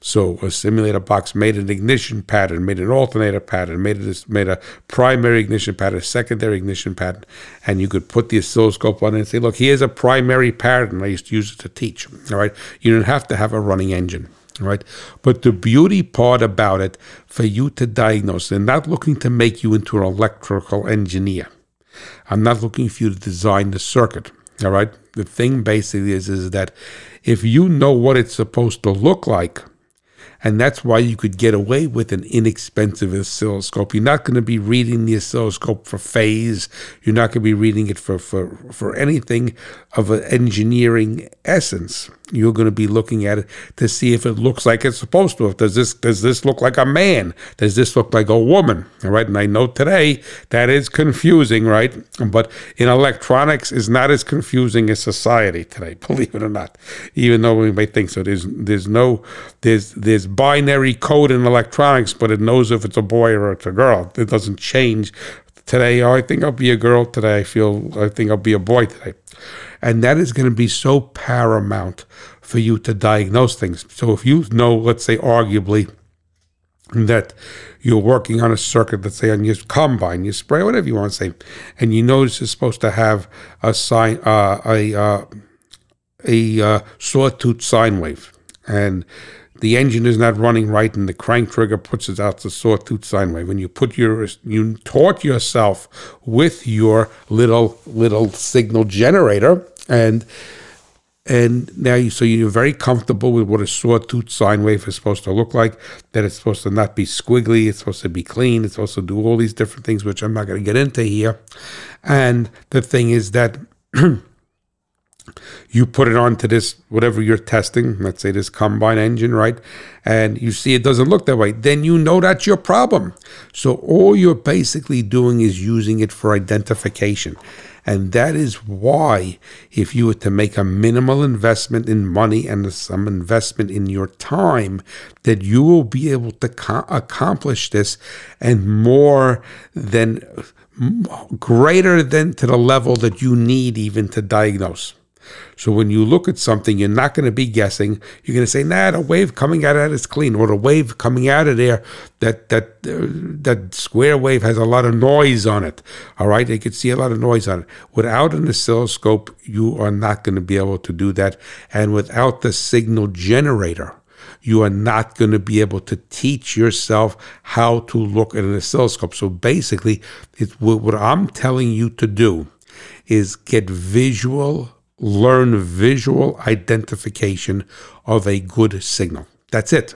so a simulator box made an ignition pattern, made an alternator pattern, made a, made a primary ignition pattern, a secondary ignition pattern, and you could put the oscilloscope on it and say, look, here's a primary pattern. I used to use it to teach. All right, you don't have to have a running engine. right? But the beauty part about it, for you to diagnose, they're not looking to make you into an electrical engineer. I'm not looking for you to design the circuit. All right. The thing basically is, is that if you know what it's supposed to look like, and that's why you could get away with an inexpensive oscilloscope. You're not going to be reading the oscilloscope for phase. You're not going to be reading it for, for, for anything of an engineering essence. You're going to be looking at it to see if it looks like it's supposed to. If Does this does this look like a man? Does this look like a woman? All right. And I know today that is confusing, right? But in electronics is not as confusing as society today, believe it or not. Even though we may think so. There's there's no there's there's binary code in electronics, but it knows if it's a boy or it's a girl. It doesn't change. Today, oh, I think I'll be a girl. Today, I feel I think I'll be a boy today. And that is going to be so paramount for you to diagnose things. So if you know, let's say, arguably, that you're working on a circuit, let's say on your combine, your spray, whatever you want to say, and you notice it's supposed to have a sign, uh, a uh, a uh, sawtooth sine wave, and the engine is not running right and the crank trigger puts it out the sawtooth sine wave. When you put your you taught yourself with your little little signal generator and and now you so you're very comfortable with what a sawtooth sine wave is supposed to look like, that it's supposed to not be squiggly, it's supposed to be clean, it's supposed to do all these different things, which I'm not going to get into here. And the thing is that you put it onto this whatever you're testing let's say this combine engine right? And you see it doesn't look that way then you know that's your problem. So all you're basically doing is using it for identification. And that is why if you were to make a minimal investment in money and some investment in your time that you will be able to co- accomplish this and more than greater than to the level that you need even to diagnose so when you look at something, you're not going to be guessing. You're going to say, "Nah, the wave coming out of that is clean," or the wave coming out of there that that uh, that square wave has a lot of noise on it. All right, they could see a lot of noise on it. Without an oscilloscope, you are not going to be able to do that, and without the signal generator you are not going to be able to teach yourself how to look at an oscilloscope. So basically, it's what I'm telling you to do is get visual learn visual identification of a good signal. That's it.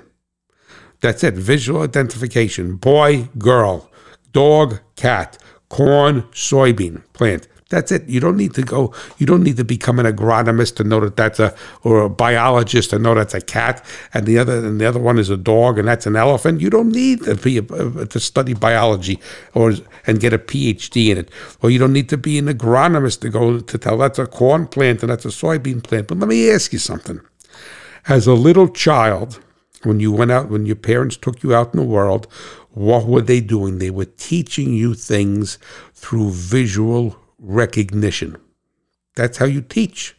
That's it. Visual identification. Boy, girl, dog, cat, corn, soybean, plant. That's it. You don't need to go. You don't need to become an agronomist to know that that's a or a biologist to know that's a cat, and the other and the other one is a dog, and that's an elephant. You don't need to be a, to study biology or and get a PhD in it, or you don't need to be an agronomist to go to tell that's a corn plant and that's a soybean plant. But let me ask you something. As a little child, when you went out, when your parents took you out in the world, what were they doing? They were teaching you things through visual recognition. That's how you teach.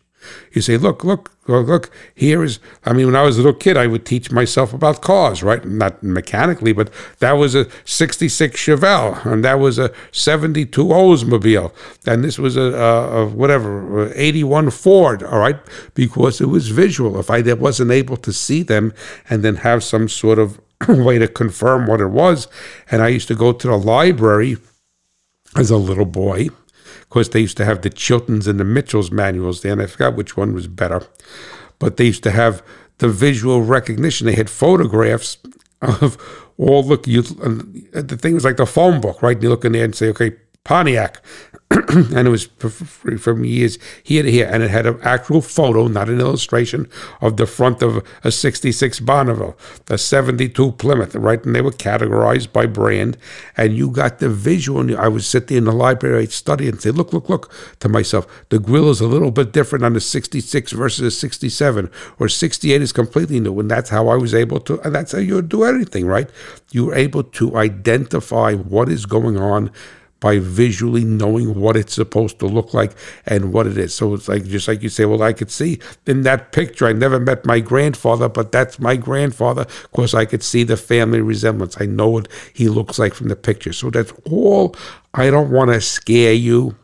You say, look, look, look, look, here is, I mean, when I was a little kid, I would teach myself about cars, right? Not mechanically, but that was a 66 Chevelle, and that was a 72 Oldsmobile, and this was a, a, a whatever, 81 Ford, all right? Because it was visual. If I wasn't able to see them and then have some sort of way to confirm what it was, and I used to go to the library as a little boy, of course, they used to have the Chiltons and the Mitchells manuals there, and I forgot which one was better. But they used to have the visual recognition. They had photographs of all look. You the thing was like the phone book, right? And you look in there and say, okay, Pontiac, and it was from years here to here, and it had an actual photo, not an illustration, of the front of a 66 Bonneville, the 72 Plymouth, right? And they were categorized by brand, and you got the visual. I would sit there in the library, I'd study and say, look, look, look, to myself, the grill is a little bit different on the 66 versus a 67, or 68 is completely new. And that's how I was able to, and that's how you do anything, right? You were able to identify what is going on by visually knowing what it's supposed to look like and what it is. So it's like just like you say, well, I could see in that picture. I never met my grandfather, but that's my grandfather because I could see the family resemblance. I know what he looks like from the picture. So that's all. I don't want to scare you.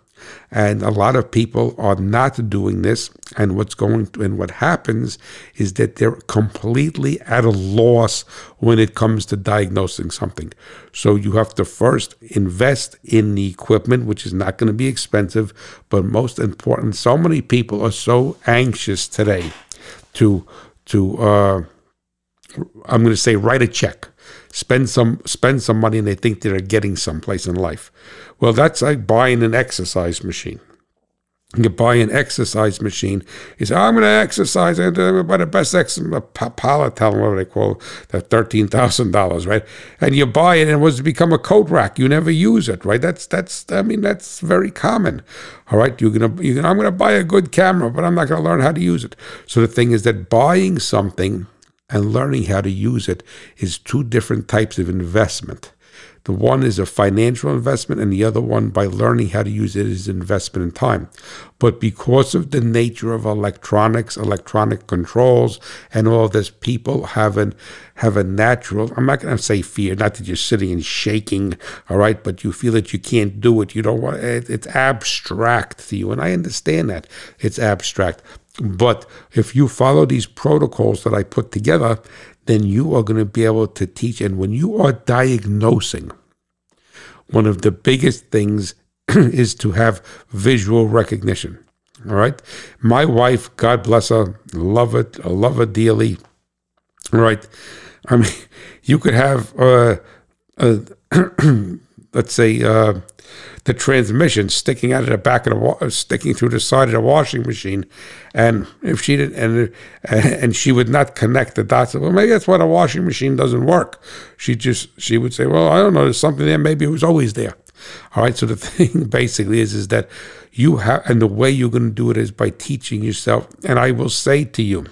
And a lot of people are not doing this. And what's going to, and what happens is that they're completely at a loss when it comes to diagnosing something. So you have to first invest in the equipment, which is not going to be expensive, but most important, so many people are so anxious today to to uh, I'm going to say write a check, spend some spend some money, and they think they're getting someplace in life. Well, that's like buying an exercise machine. You buy an exercise machine. You say, I'm going to exercise. I'm going to buy the best exercise, Peloton, whatever they call that $13,000, right? And you buy it and it was become a coat rack. You never use it, right? That's, that's, I mean, that's very common. All right. You're going to, you're gonna, I'm going to buy a good camera, but I'm not going to learn how to use it. So the thing is that buying something and learning how to use it is two different types of investment. The one is a financial investment, and the other one, by learning how to use it, is investment in time. But because of the nature of electronics, electronic controls, and all this, people have an have a natural. I'm not going to say fear, not that you're sitting and shaking, all right, but you feel that you can't do it. You don't want it, it's abstract to you, and I understand that it's abstract. But if you follow these protocols that I put together, then you are going to be able to teach. And when you are diagnosing, one of the biggest things is to have visual recognition. All right. My wife, God bless her, love it, I love her dearly. All right. I mean, you could have, uh, uh, let's say, uh, the transmission sticking out of the back of the wa- sticking through the side of the washing machine, and if she didn't and and she would not connect the dots. Well, maybe that's why the washing machine doesn't work. She just she would say, well, I don't know, there's something there. Maybe it was always there. All right. So the thing basically is is that you have, and the way you're going to do it is by teaching yourself. And I will say to you,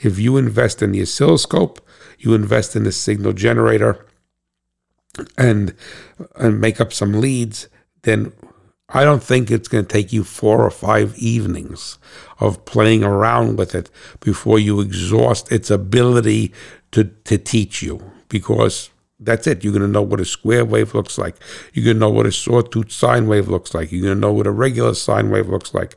if you invest in the oscilloscope, you invest in the signal generator and and make up some leads then I don't think it's going to take you four or five evenings of playing around with it before you exhaust its ability to, to teach you because that's it. You're going to know what a square wave looks like. You're going to know what a sawtooth sine wave looks like. You're going to know what a regular sine wave looks like.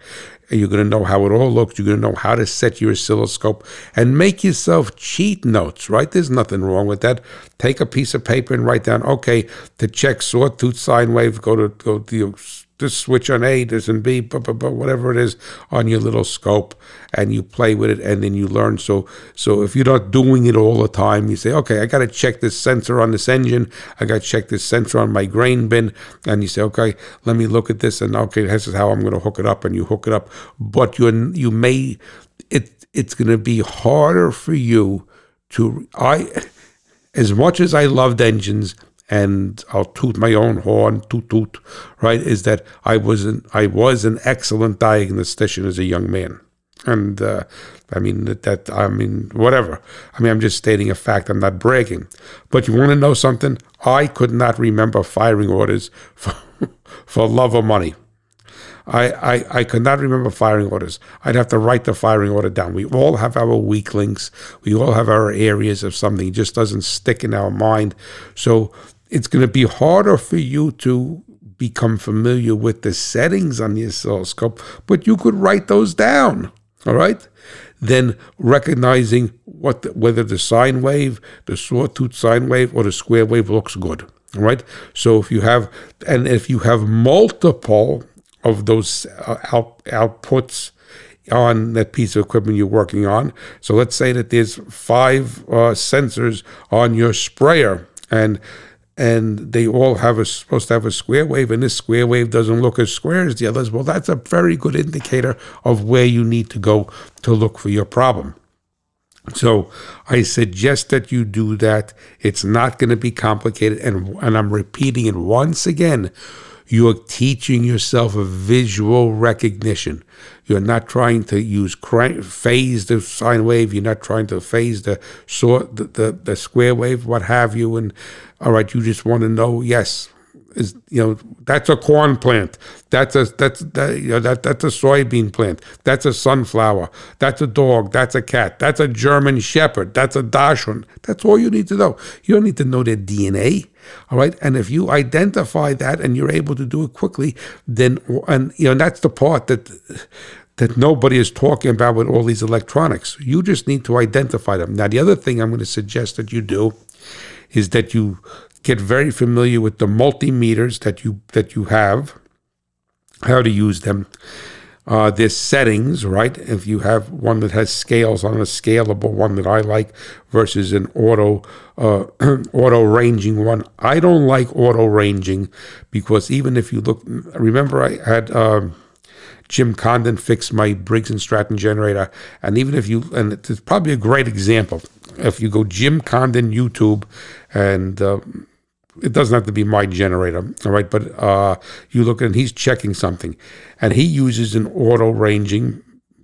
You're going to know how it all looks. You're going to know how to set your oscilloscope and make yourself cheat notes, right? There's nothing wrong with that. Take a piece of paper and write down, okay, to check sawtooth sine wave, go to go to this switch on A, this and B, but, but, but whatever it is on your little scope, and you play with it, and then you learn. So, so if you're not doing it all the time, you say, okay, I got to check this sensor on this engine, I got to check this sensor on my grain bin, and you say, okay, let me look at this, and okay, this is how I'm going to hook it up, and you hook it up. But you you may it it's going to be harder for you to I as much as I loved engines and I'll toot my own horn, toot toot, right? Is that I was an I was an excellent diagnostician as a young man, and uh, I mean that, that I mean whatever. I mean I'm just stating a fact. I'm not bragging. But you want to know something? I could not remember firing orders for for love or money. I, I, I could not remember firing orders. I'd have to write the firing order down. We all have our weak links. We all have our areas of something it just doesn't stick in our mind. So it's going to be harder for you to become familiar with the settings on the oscilloscope, but you could write those down. All right. Then recognizing what the, whether the sine wave, the sawtooth sine wave, or the square wave looks good. All right. So if you have, and if you have multiple of those uh, out, outputs on that piece of equipment you're working on. So let's say that there's five uh, sensors on your sprayer, and and they all have a supposed to have a square wave, and this square wave doesn't look as square as the others. Well, that's a very good indicator of where you need to go to look for your problem. So I suggest that you do that. It's not going to be complicated, and and I'm repeating it once again. You're teaching yourself a visual recognition. You're not trying to use crank, phase the sine wave. You're not trying to phase the sort the, the, the square wave, what have you. And all right, you just want to know, yes, is you know that's a corn plant. That's a that's that, you know that that's a soybean plant. That's a sunflower. That's a dog. That's a cat. That's a German Shepherd. That's a Dachshund. That's all you need to know. You don't need to know their DNA. All right. And if you identify that and you're able to do it quickly, then and you know that's the part that that nobody is talking about with all these electronics. You just need to identify them. Now, the other thing I'm going to suggest that you do is that you get very familiar with the multimeters that you that you have, how to use them. Uh, there's settings, right? If you have one that has scales on a scalable one that I like versus an auto uh, auto ranging one, I don't like auto ranging because even if you look, remember I had. Um, Jim Condon fixed my Briggs and Stratton generator. And even if you, and it's probably a great example, if you go Jim Condon YouTube, and uh, it doesn't have to be my generator, all right, but uh, you look and he's checking something, and he uses an auto ranging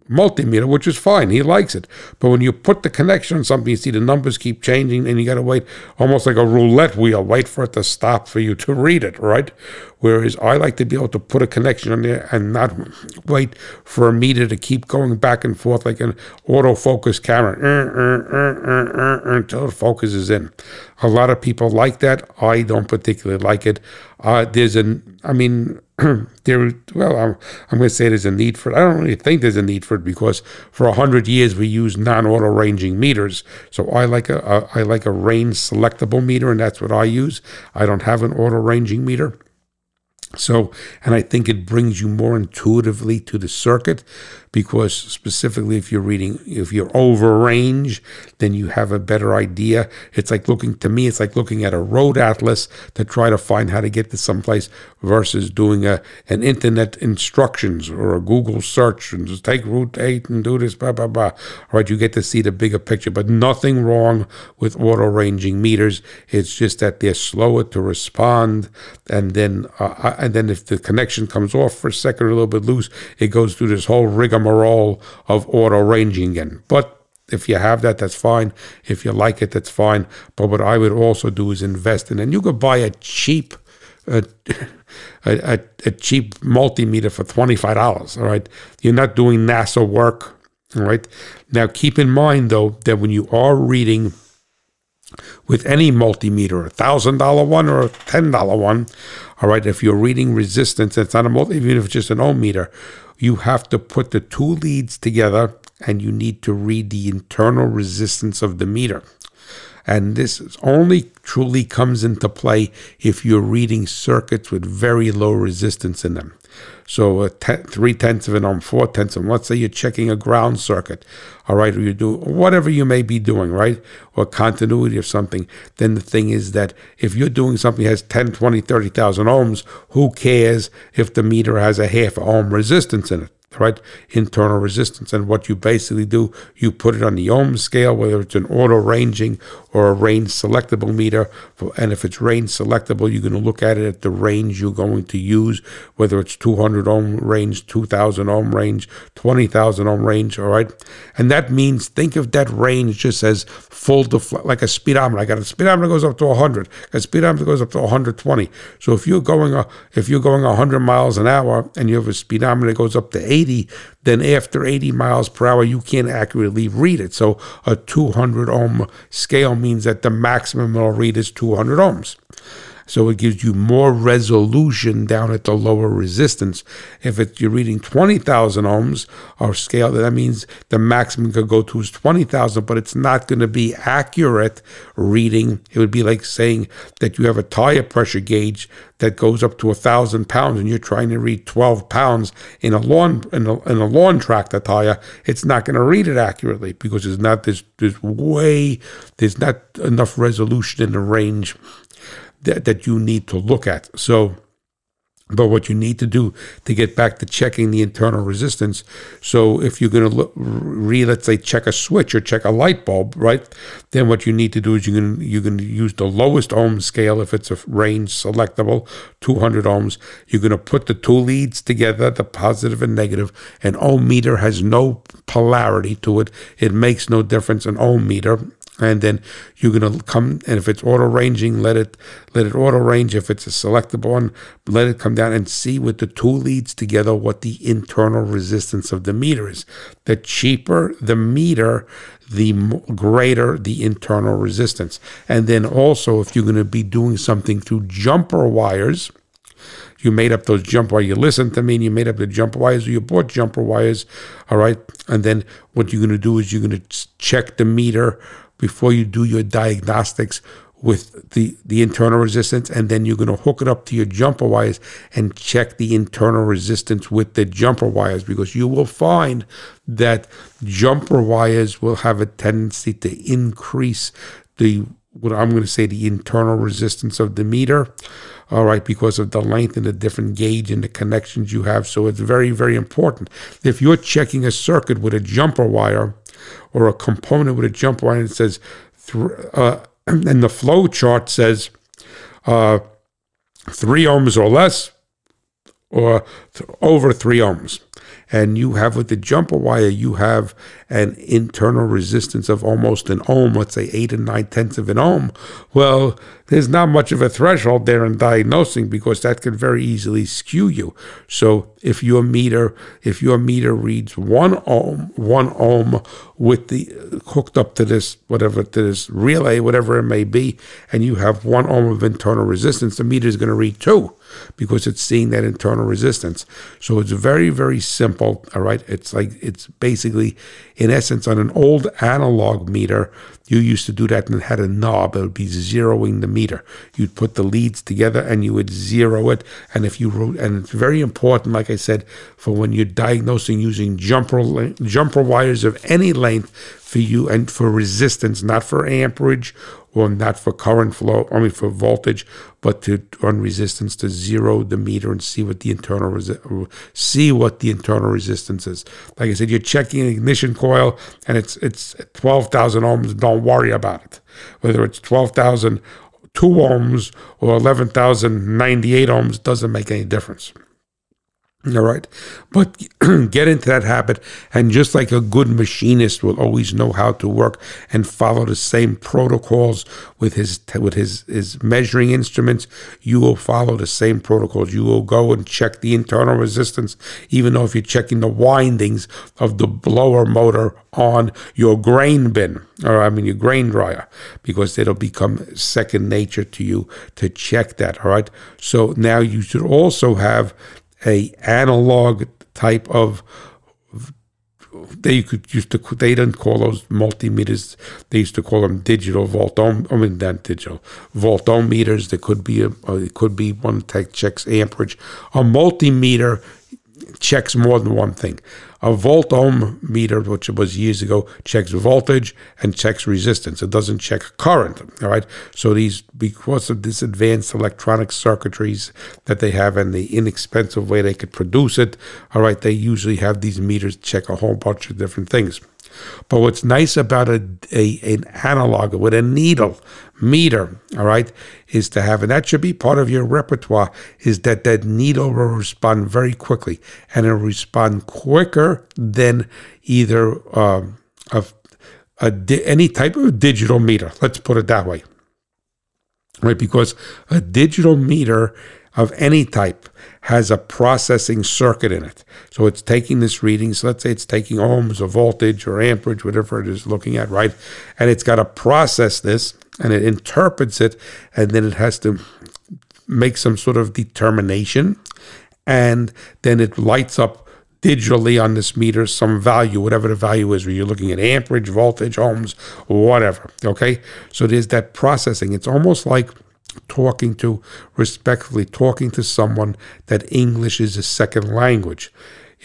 multimeter, which is fine. He likes it. But when you put the connection on something, you see the numbers keep changing and you got to wait almost like a roulette wheel, wait for it to stop for you to read it, right? Whereas I like to be able to put a connection on there and not wait for a meter to keep going back and forth like an autofocus camera uh, uh, uh, until it focuses in. A lot of people like that. I don't particularly like it. There's an, I mean, there, well, I'm, I'm going to say there's a need for it. I don't really think there's a need for it because for a hundred years we use non-auto ranging meters. So I like a, a I like a range selectable meter, and that's what I use. I don't have an auto ranging meter. So, and I think it brings you more intuitively to the circuit because specifically if you're reading, if you're over range, then you have a better idea. It's like looking, to me, it's like looking at a road atlas to try to find how to get to someplace versus doing a an internet instructions or a Google search and just take Route 8 and do this, blah, blah, blah. All right, you get to see the bigger picture, but nothing wrong with auto ranging meters. It's just that they're slower to respond. And then, uh, and then if the connection comes off for a second or a little bit loose, it goes through this whole rigmarole of auto ranging again. But if you have that, that's fine. If you like it, that's fine. But what I would also do is invest in, it. and you could buy a cheap, a, a, a cheap multimeter for twenty five dollars. All right, you're not doing NASA work. All right. Now keep in mind though that when you are reading with any multimeter, a thousand dollar one or a ten dollar one, all right. If you're reading resistance, it's not a multi, even if it's just an ohm meter you have to put the two leads together and you need to read the internal resistance of the meter. And this only truly comes into play if you're reading circuits with very low resistance in them. So ten, three tenths of an ohm, four tenths of, let's say you're checking a ground circuit, all right, or you do whatever you may be doing, right, or continuity of something. Then the thing is that if you're doing something that has 10, 20, 30,000 ohms, who cares if the meter has a half ohm resistance in it? Right? Internal resistance. And what you basically do, you put it on the ohm scale, whether it's an auto ranging or a range selectable meter. And if it's range selectable, you're going to look at it at the range you're going to use, whether it's 200 ohm range, 2000 ohm range, 20,000 ohm range, all right? And that means think of that range just as full defl- like a speedometer. I got a speedometer goes up to 100, a speedometer goes up to 120. So if you're going, a, if you're going 100 miles an hour and you have a speedometer that goes up to 80, 80, then after 80 miles per hour, you can't accurately read it. So a 200 ohm scale means that the maximum it'll read is 200 ohms. So it gives you more resolution down at the lower resistance. If you're reading 20,000 ohms or scale, that means the maximum could go to is 20,000, but it's not going to be accurate reading. It would be like saying that you have a tire pressure gauge that goes up to a thousand pounds and you're trying to read 12 pounds in a lawn in a, in a lawn tractor tire. It's not going to read it accurately because there's not this way there's not enough resolution in the range that, that you need to look at. So, but what you need to do to get back to checking the internal resistance. So if you're going to re, let's say, check a switch or check a light bulb, right? Then what you need to do is you're going you're going to use the lowest ohm scale if it's a range selectable, 200 ohms. You're going to put the two leads together, the positive and negative. An ohm meter has no polarity to it. It makes no difference. An ohm meter and then you're gonna come and if it's auto ranging, let it let it auto range. If it's a selectable one, let it come down and see with the two leads together what the internal resistance of the meter is. The cheaper the meter, the greater the internal resistance. And then also, if you're going to be doing something through jumper wires, you made up those jumper wires. You listened to me and you made up the jumper wires, or you bought jumper wires, all right? And then what you're going to do is you're going to check the meter before you do your diagnostics with the, the internal resistance, and then you're going to hook it up to your jumper wires and check the internal resistance with the jumper wires because you will find that jumper wires will have a tendency to increase the what I'm going to say the internal resistance of the meter. All right, because of the length and the different gauge and the connections you have. So it's very, very important. If you're checking a circuit with a jumper wire or a component with a jumper wire and says, uh, and the flow chart says uh, three ohms or less, or th- over three ohms. And you have with the jumper wire, you have an internal resistance of almost an ohm, let's say eight and nine tenths of an ohm. Well, there's not much of a threshold there in diagnosing because that can very easily skew you. So if your meter, if your meter reads one ohm, one ohm with the hooked up to this whatever to this relay, whatever it may be, and you have one ohm of internal resistance, the meter is going to read two because it's seeing that internal resistance. So it's very, very simple. All right. It's like, it's basically, in essence, on an old analog meter, you used to do that and it had a knob. It would be zeroing the meter. You'd put the leads together and you would zero it. And if you wrote, and it's very important, like I said, for when you're diagnosing using jumper jumper wires of any length for you and for resistance, not for amperage or not for current flow, mean for voltage, but to run resistance to zero the meter and see what the internal resi- see what the internal resistance is. Like I said, you're checking an ignition coil and it's it's twelve thousand ohms. Don't worry about it. Whether it's twelve thousand two ohms or eleven thousand ninety eight ohms doesn't make any difference. All right. But get into that habit. And just like a good machinist will always know how to work and follow the same protocols with his with his, his measuring instruments, you will follow the same protocols. You will go and check the internal resistance, even though if you're checking the windings of the blower motor on your grain bin, or I mean your grain dryer, because it'll become second nature to you to check that. All right. So now you should also have a analog type of they could used to they didn't call those multimeters they used to call them digital volt-ohm um, I mean not digital volt-ohm-meters there could be a uh, it could be one that checks amperage. A multimeter checks more than one thing a volt ohm meter, which was years ago, checks voltage and checks resistance. It doesn't check current. All right. So these, because of this advanced electronic circuitries that they have and the inexpensive way they could produce it, all right, they usually have these meters check a whole bunch of different things. But what's nice about a, a an analog with a needle meter, all right, is to have, and that should be part of your repertoire, is that that needle will respond very quickly, and it'll respond quicker than either um, a, di- any type of digital meter. Let's put it that way, right? Because a digital meter of any type has a processing circuit in it. So it's taking this reading. So let's say it's taking ohms or voltage or amperage, whatever it is looking at, right? And it's got to process this and it interprets it and then it has to make some sort of determination. And then it lights up digitally on this meter some value, whatever the value is, where you're looking at amperage, voltage, ohms, whatever. Okay. So there's that processing. It's almost like talking to, respectfully, talking to someone that English is a second language.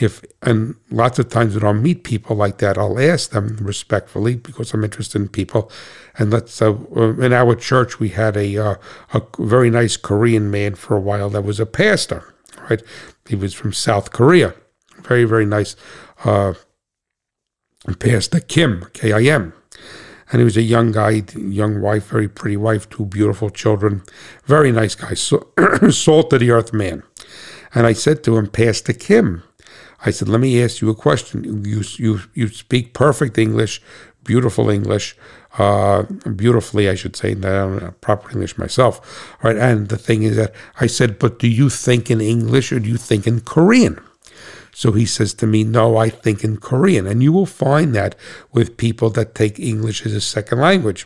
If and lots of times when I'll meet people like that, I'll ask them respectfully because I'm interested in people. And let's uh, in our church we had a uh, a very nice Korean man for a while that was a pastor. Right, he was from South Korea. Very very nice. Uh, Pastor Kim K I M and he was a young guy, young wife, very pretty wife, two beautiful children, very nice guy, so, salt of the earth man. And I said to him, Pastor Kim, I said, let me ask you a question. You, you, you speak perfect English, beautiful English, uh, beautifully, I should say, not proper English myself. All right, and the thing is that I said, but do you think in English or do you think in Korean? So he says to me, No, I think in Korean. And you will find that with people that take English as a second language.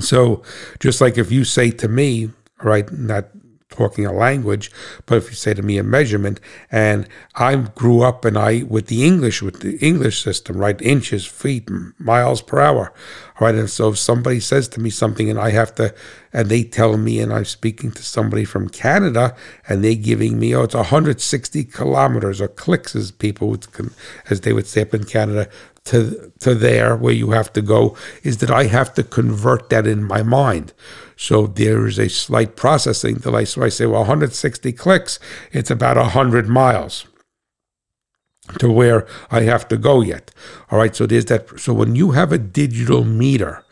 So just like if you say to me, right, not talking a language, but if you say to me a measurement, and I grew up and I with the English with the English system, right, inches, feet, miles per hour, right, and so if somebody says to me something and I have to, and they tell me, and I'm speaking to somebody from Canada, and they giving me, oh, it's 160 kilometers or clicks, as people would, as they would say up in Canada, to to there where you have to go, is that I have to convert that in my mind. So there is a slight processing delay. So I say, well, 160 clicks, it's about 100 miles to where I have to go yet. All right, so there's that. So when you have a digital meter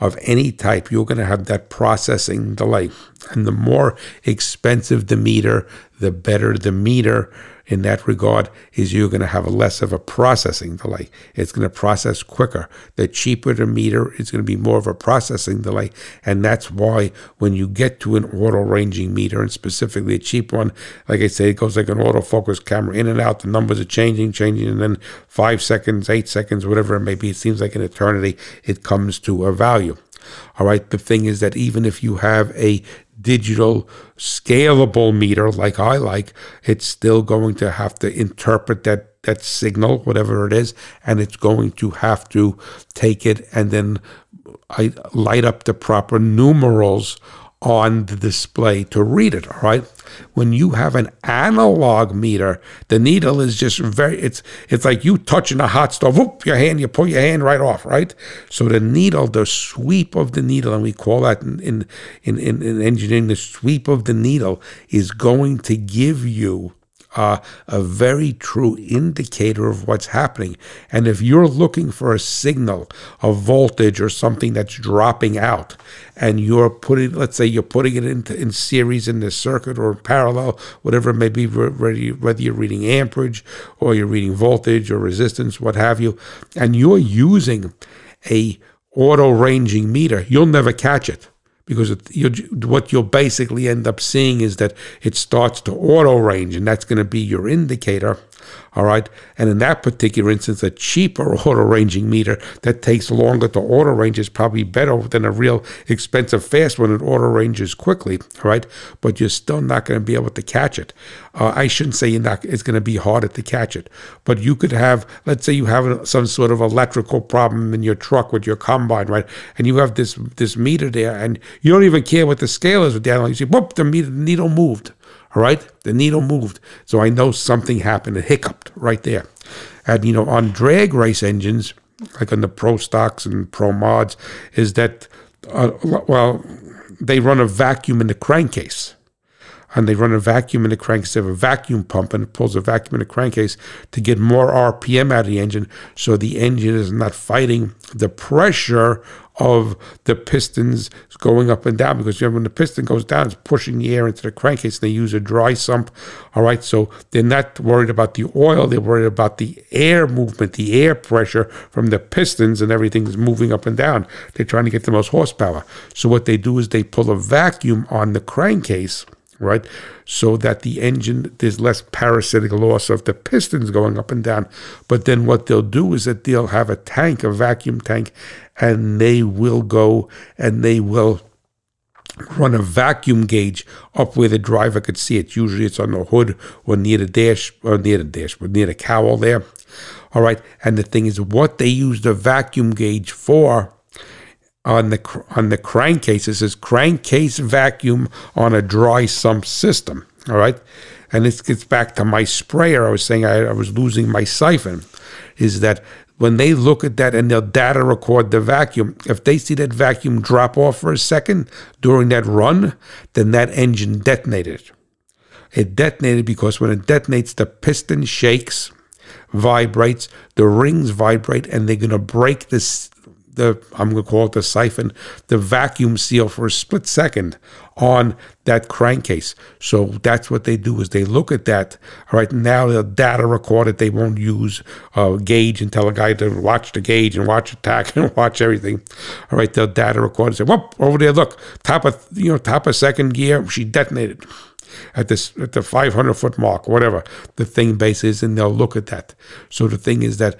of any type, you're going to have that processing delay. And the more expensive the meter, the better the meter in that regard is you're going to have less of a processing delay. It's going to process quicker. The cheaper the meter, it's going to be more of a processing delay. And that's why when you get to an auto ranging meter, and specifically a cheap one, like I say, it goes like an autofocus camera in and out. The numbers are changing, changing, and then five seconds, eight seconds, whatever it may be, it seems like an eternity, it comes to a value. All right. The thing is that even if you have a digital scalable meter like I like, it's still going to have to interpret that that signal, whatever it is, and it's going to have to take it and then I light up the proper numerals on the display to read it. All right. When you have an analog meter, the needle is just very it's it's like you touching a hot stove. Whoop, your hand, you pull your hand right off, right? So the needle, the sweep of the needle, and we call that in in in, in engineering, the sweep of the needle is going to give you a very true indicator of what's happening. And if you're looking for a signal, a voltage or something that's dropping out, and you're putting, let's say you're putting it into in series in the circuit or parallel, whatever it may be, whether you're reading amperage or you're reading voltage or resistance, what have you, and you're using a auto ranging meter, you'll never catch it because it, what you'll basically end up seeing is that it starts to auto range, and that's going to be your indicator. All right. And in that particular instance, a cheaper auto ranging meter that takes longer to auto range is probably better than a real expensive fast one that auto ranges quickly. All right. But you're still not going to be able to catch it. Uh, I shouldn't say not, it's going to be harder to catch it. But you could have, let's say you have some sort of electrical problem in your truck with your combine, right? And you have this this meter there, and you don't even care what the scale is with the analog. You see, whoop, the, meter, the needle moved. All right, the needle moved, so I know something happened. It hiccuped right there. And you know, on drag race engines, like on the pro stocks and pro mods, is that uh, well, they run a vacuum in the crankcase and they run a vacuum in the crankcase. They have a vacuum pump and it pulls a vacuum in the crankcase to get more RPM out of the engine so the engine is not fighting the pressure of the pistons going up and down because when the piston goes down, it's pushing the air into the crankcase. And they use a dry sump. All right, so they're not worried about the oil; they're worried about the air movement, the air pressure from the pistons, and everything's moving up and down. They're trying to get the most horsepower. So what they do is they pull a vacuum on the crankcase right? So that the engine, there's less parasitic loss of the pistons going up and down. But then what they'll do is that they'll have a tank, a vacuum tank, and they will go and they will run a vacuum gauge up where the driver could see it. Usually it's on the hood or near the dash, or near the dash, but near the cowl there. All right. And the thing is, what they use the vacuum gauge for on the on the crankcase. It says crankcase vacuum on a dry sump system. All right, and this gets back to my sprayer. I was saying I, I was losing my siphon. Is that when they look at that and they'll data record the vacuum, if they see that vacuum drop off for a second during that run, then that engine detonated. It detonated because when it detonates, the piston shakes, vibrates, the rings vibrate, and they're going to break this the I'm going to call it the siphon, the vacuum seal for a split second on that crankcase. So that's what they do is they look at that. All right, now the data recorded. They won't use a gauge and tell a guy to watch the gauge and watch attack and watch everything. All right, the data recorded say, "Whoop, over there, look, top of you know top of second gear, she detonated." At this at the 500 foot mark, whatever the thing base is, and they'll look at that. So the thing is that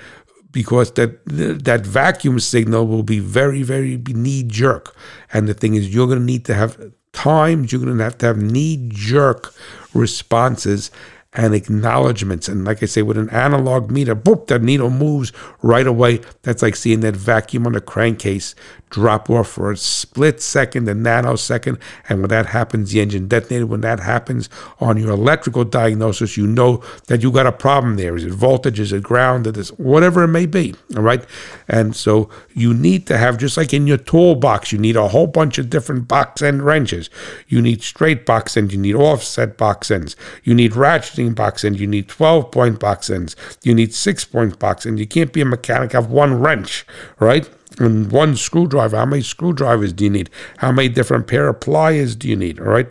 because that that vacuum signal will be very very knee jerk and the thing is you're going to need to have times you're going to have to have knee jerk responses and acknowledgments. And like I say, with an analog meter, boop, the needle moves right away. That's like seeing that vacuum on a crankcase drop off for a split second, a nanosecond. And when that happens, the engine detonated. When that happens on your electrical diagnosis, you know that you got a problem there. Is it voltage? Is it ground? Is it whatever it may be. All right. And so you need to have, just like in your toolbox, you need a whole bunch of different box end wrenches. You need straight box ends. You need offset box ends. You need ratcheting box ends. You need 12 point box ends. You need six point box ends. You can't be a mechanic, have one wrench, right? And one screwdriver. How many screwdrivers do you need? How many different pair of pliers do you need? All right.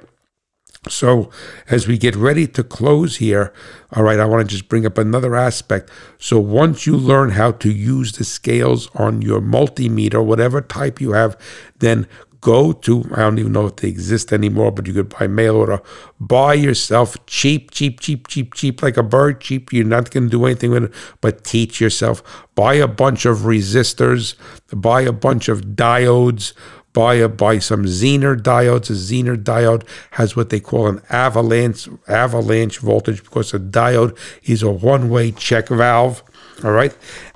So, as we get ready to close here, all right, I want to just bring up another aspect. So, once you learn how to use the scales on your multimeter, whatever type you have, then go to, I don't even know if they exist anymore, but you could buy mail order, buy yourself cheap, cheap, cheap, cheap, cheap, like a bird, cheap. You're not going to do anything with it, but teach yourself. Buy a bunch of resistors, buy a bunch of diodes, buy a, buy some Zener diodes. A Zener diode has what they call an avalanche avalanche voltage because a diode is a one-way check valve. All right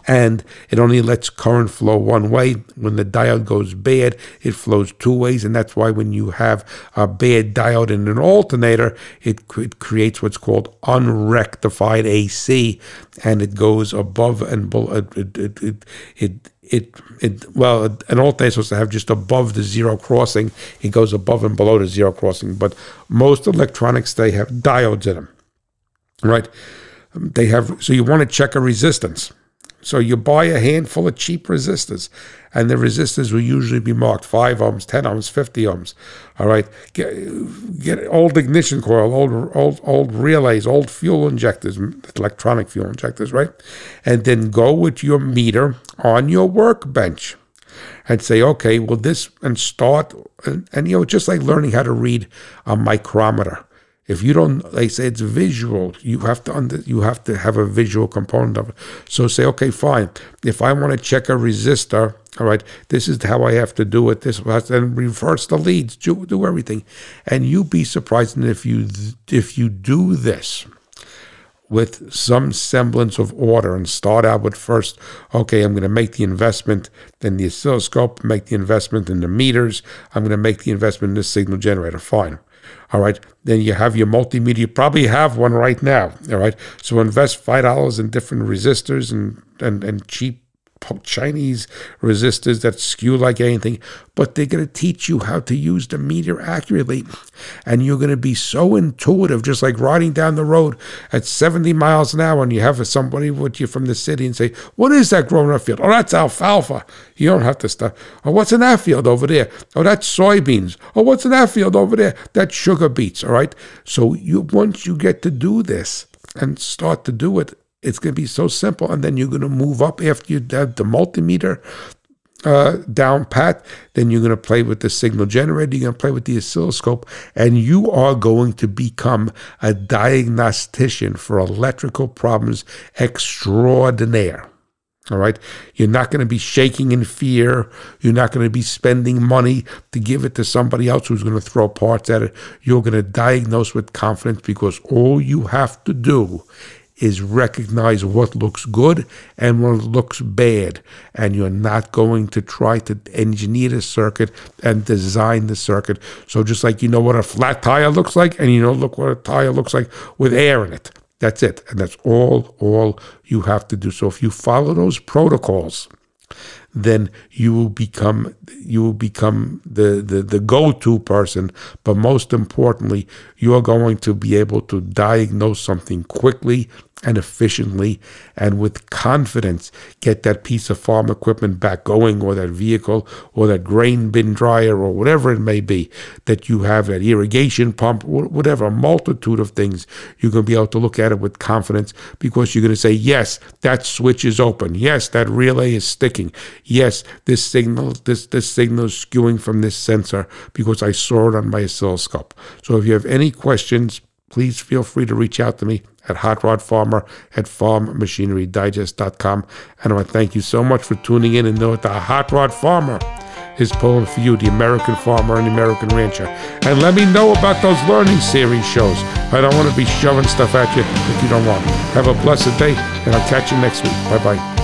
and it only lets current flow one way. When the diode goes bad, it flows two ways, and that's why when you have a bad diode in an alternator, it, it creates what's called unrectified AC, and it goes above and below. It, it, it, it, it, it well, an alternator is supposed to have just above the zero crossing. It goes above and below the zero crossing, but most electronics they have diodes in them, right? They have so you want to check a resistance. So you buy a handful of cheap resistors, and the resistors will usually be marked 5 ohms, 10 ohms, 50 ohms. All right. Get, get old ignition coil, old, old, old relays, old fuel injectors, electronic fuel injectors, right? And then go with your meter on your workbench and say, okay, well, this, and start, and, and you know, just like learning how to read a micrometer if you don't, they say it's visual. You have to under, you have to have a visual component of it. So say, okay, fine. If I want to check a resistor, all right, this is how I have to do it. This and reverse the leads, do, do everything, and you'd be surprised if you if you do this with some semblance of order and start out with first, okay, I'm going to make the investment in the oscilloscope, make the investment in the meters, I'm going to make the investment in the signal generator. Fine. All right. Then you have your multimeter. You probably have one right now. All right. So invest five dollars in different resistors and, and, and cheap Chinese resistors that skew like anything, but they're going to teach you how to use the meter accurately. And you're going to be so intuitive, just like riding down the road at 70 miles an hour and you have somebody with you from the city and say, What is that growing up field? Oh, that's alfalfa. You don't have to stop. Oh, what's in that field over there? Oh, that's soybeans. Oh, what's in that field over there? That's sugar beets. All right. So you once you get to do this and start to do it, it's going to be so simple. And then you're going to move up after you have the multimeter uh, down pat. Then you're going to play with the signal generator. You're going to play with the oscilloscope. And you are going to become a diagnostician for electrical problems extraordinaire. All right. You're not going to be shaking in fear. You're not going to be spending money to give it to somebody else who's going to throw parts at it. You're going to diagnose with confidence because all you have to do is recognize what looks good and what looks bad. And you're not going to try to engineer the circuit and design the circuit. So just like you know what a flat tire looks like, and you know look what a tire looks like with air in it. That's it. And that's all all you have to do. So if you follow those protocols, then you will become you will become the, the, the go-to person. But most importantly, you are going to be able to diagnose something quickly and efficiently and with confidence. Get that piece of farm equipment back going or that vehicle or that grain bin dryer or whatever it may be that you have that irrigation pump whatever a multitude of things. You're going to be able to look at it with confidence because you're going to say yes that switch is open. Yes that relay is sticking yes this signal this this signal is skewing from this sensor because I saw it on my oscilloscope so if you have any questions please feel free to reach out to me at Hot Rod Farmer at farmmachinerydigest.com. And I want to thank you so much for tuning in and know that the Hot Rod Farmer is pulling for you, the American farmer and the American rancher. And let me know about those learning series shows. I don't want to be shoving stuff at you if you don't want. Have a blessed day, and I'll catch you next week. Bye bye.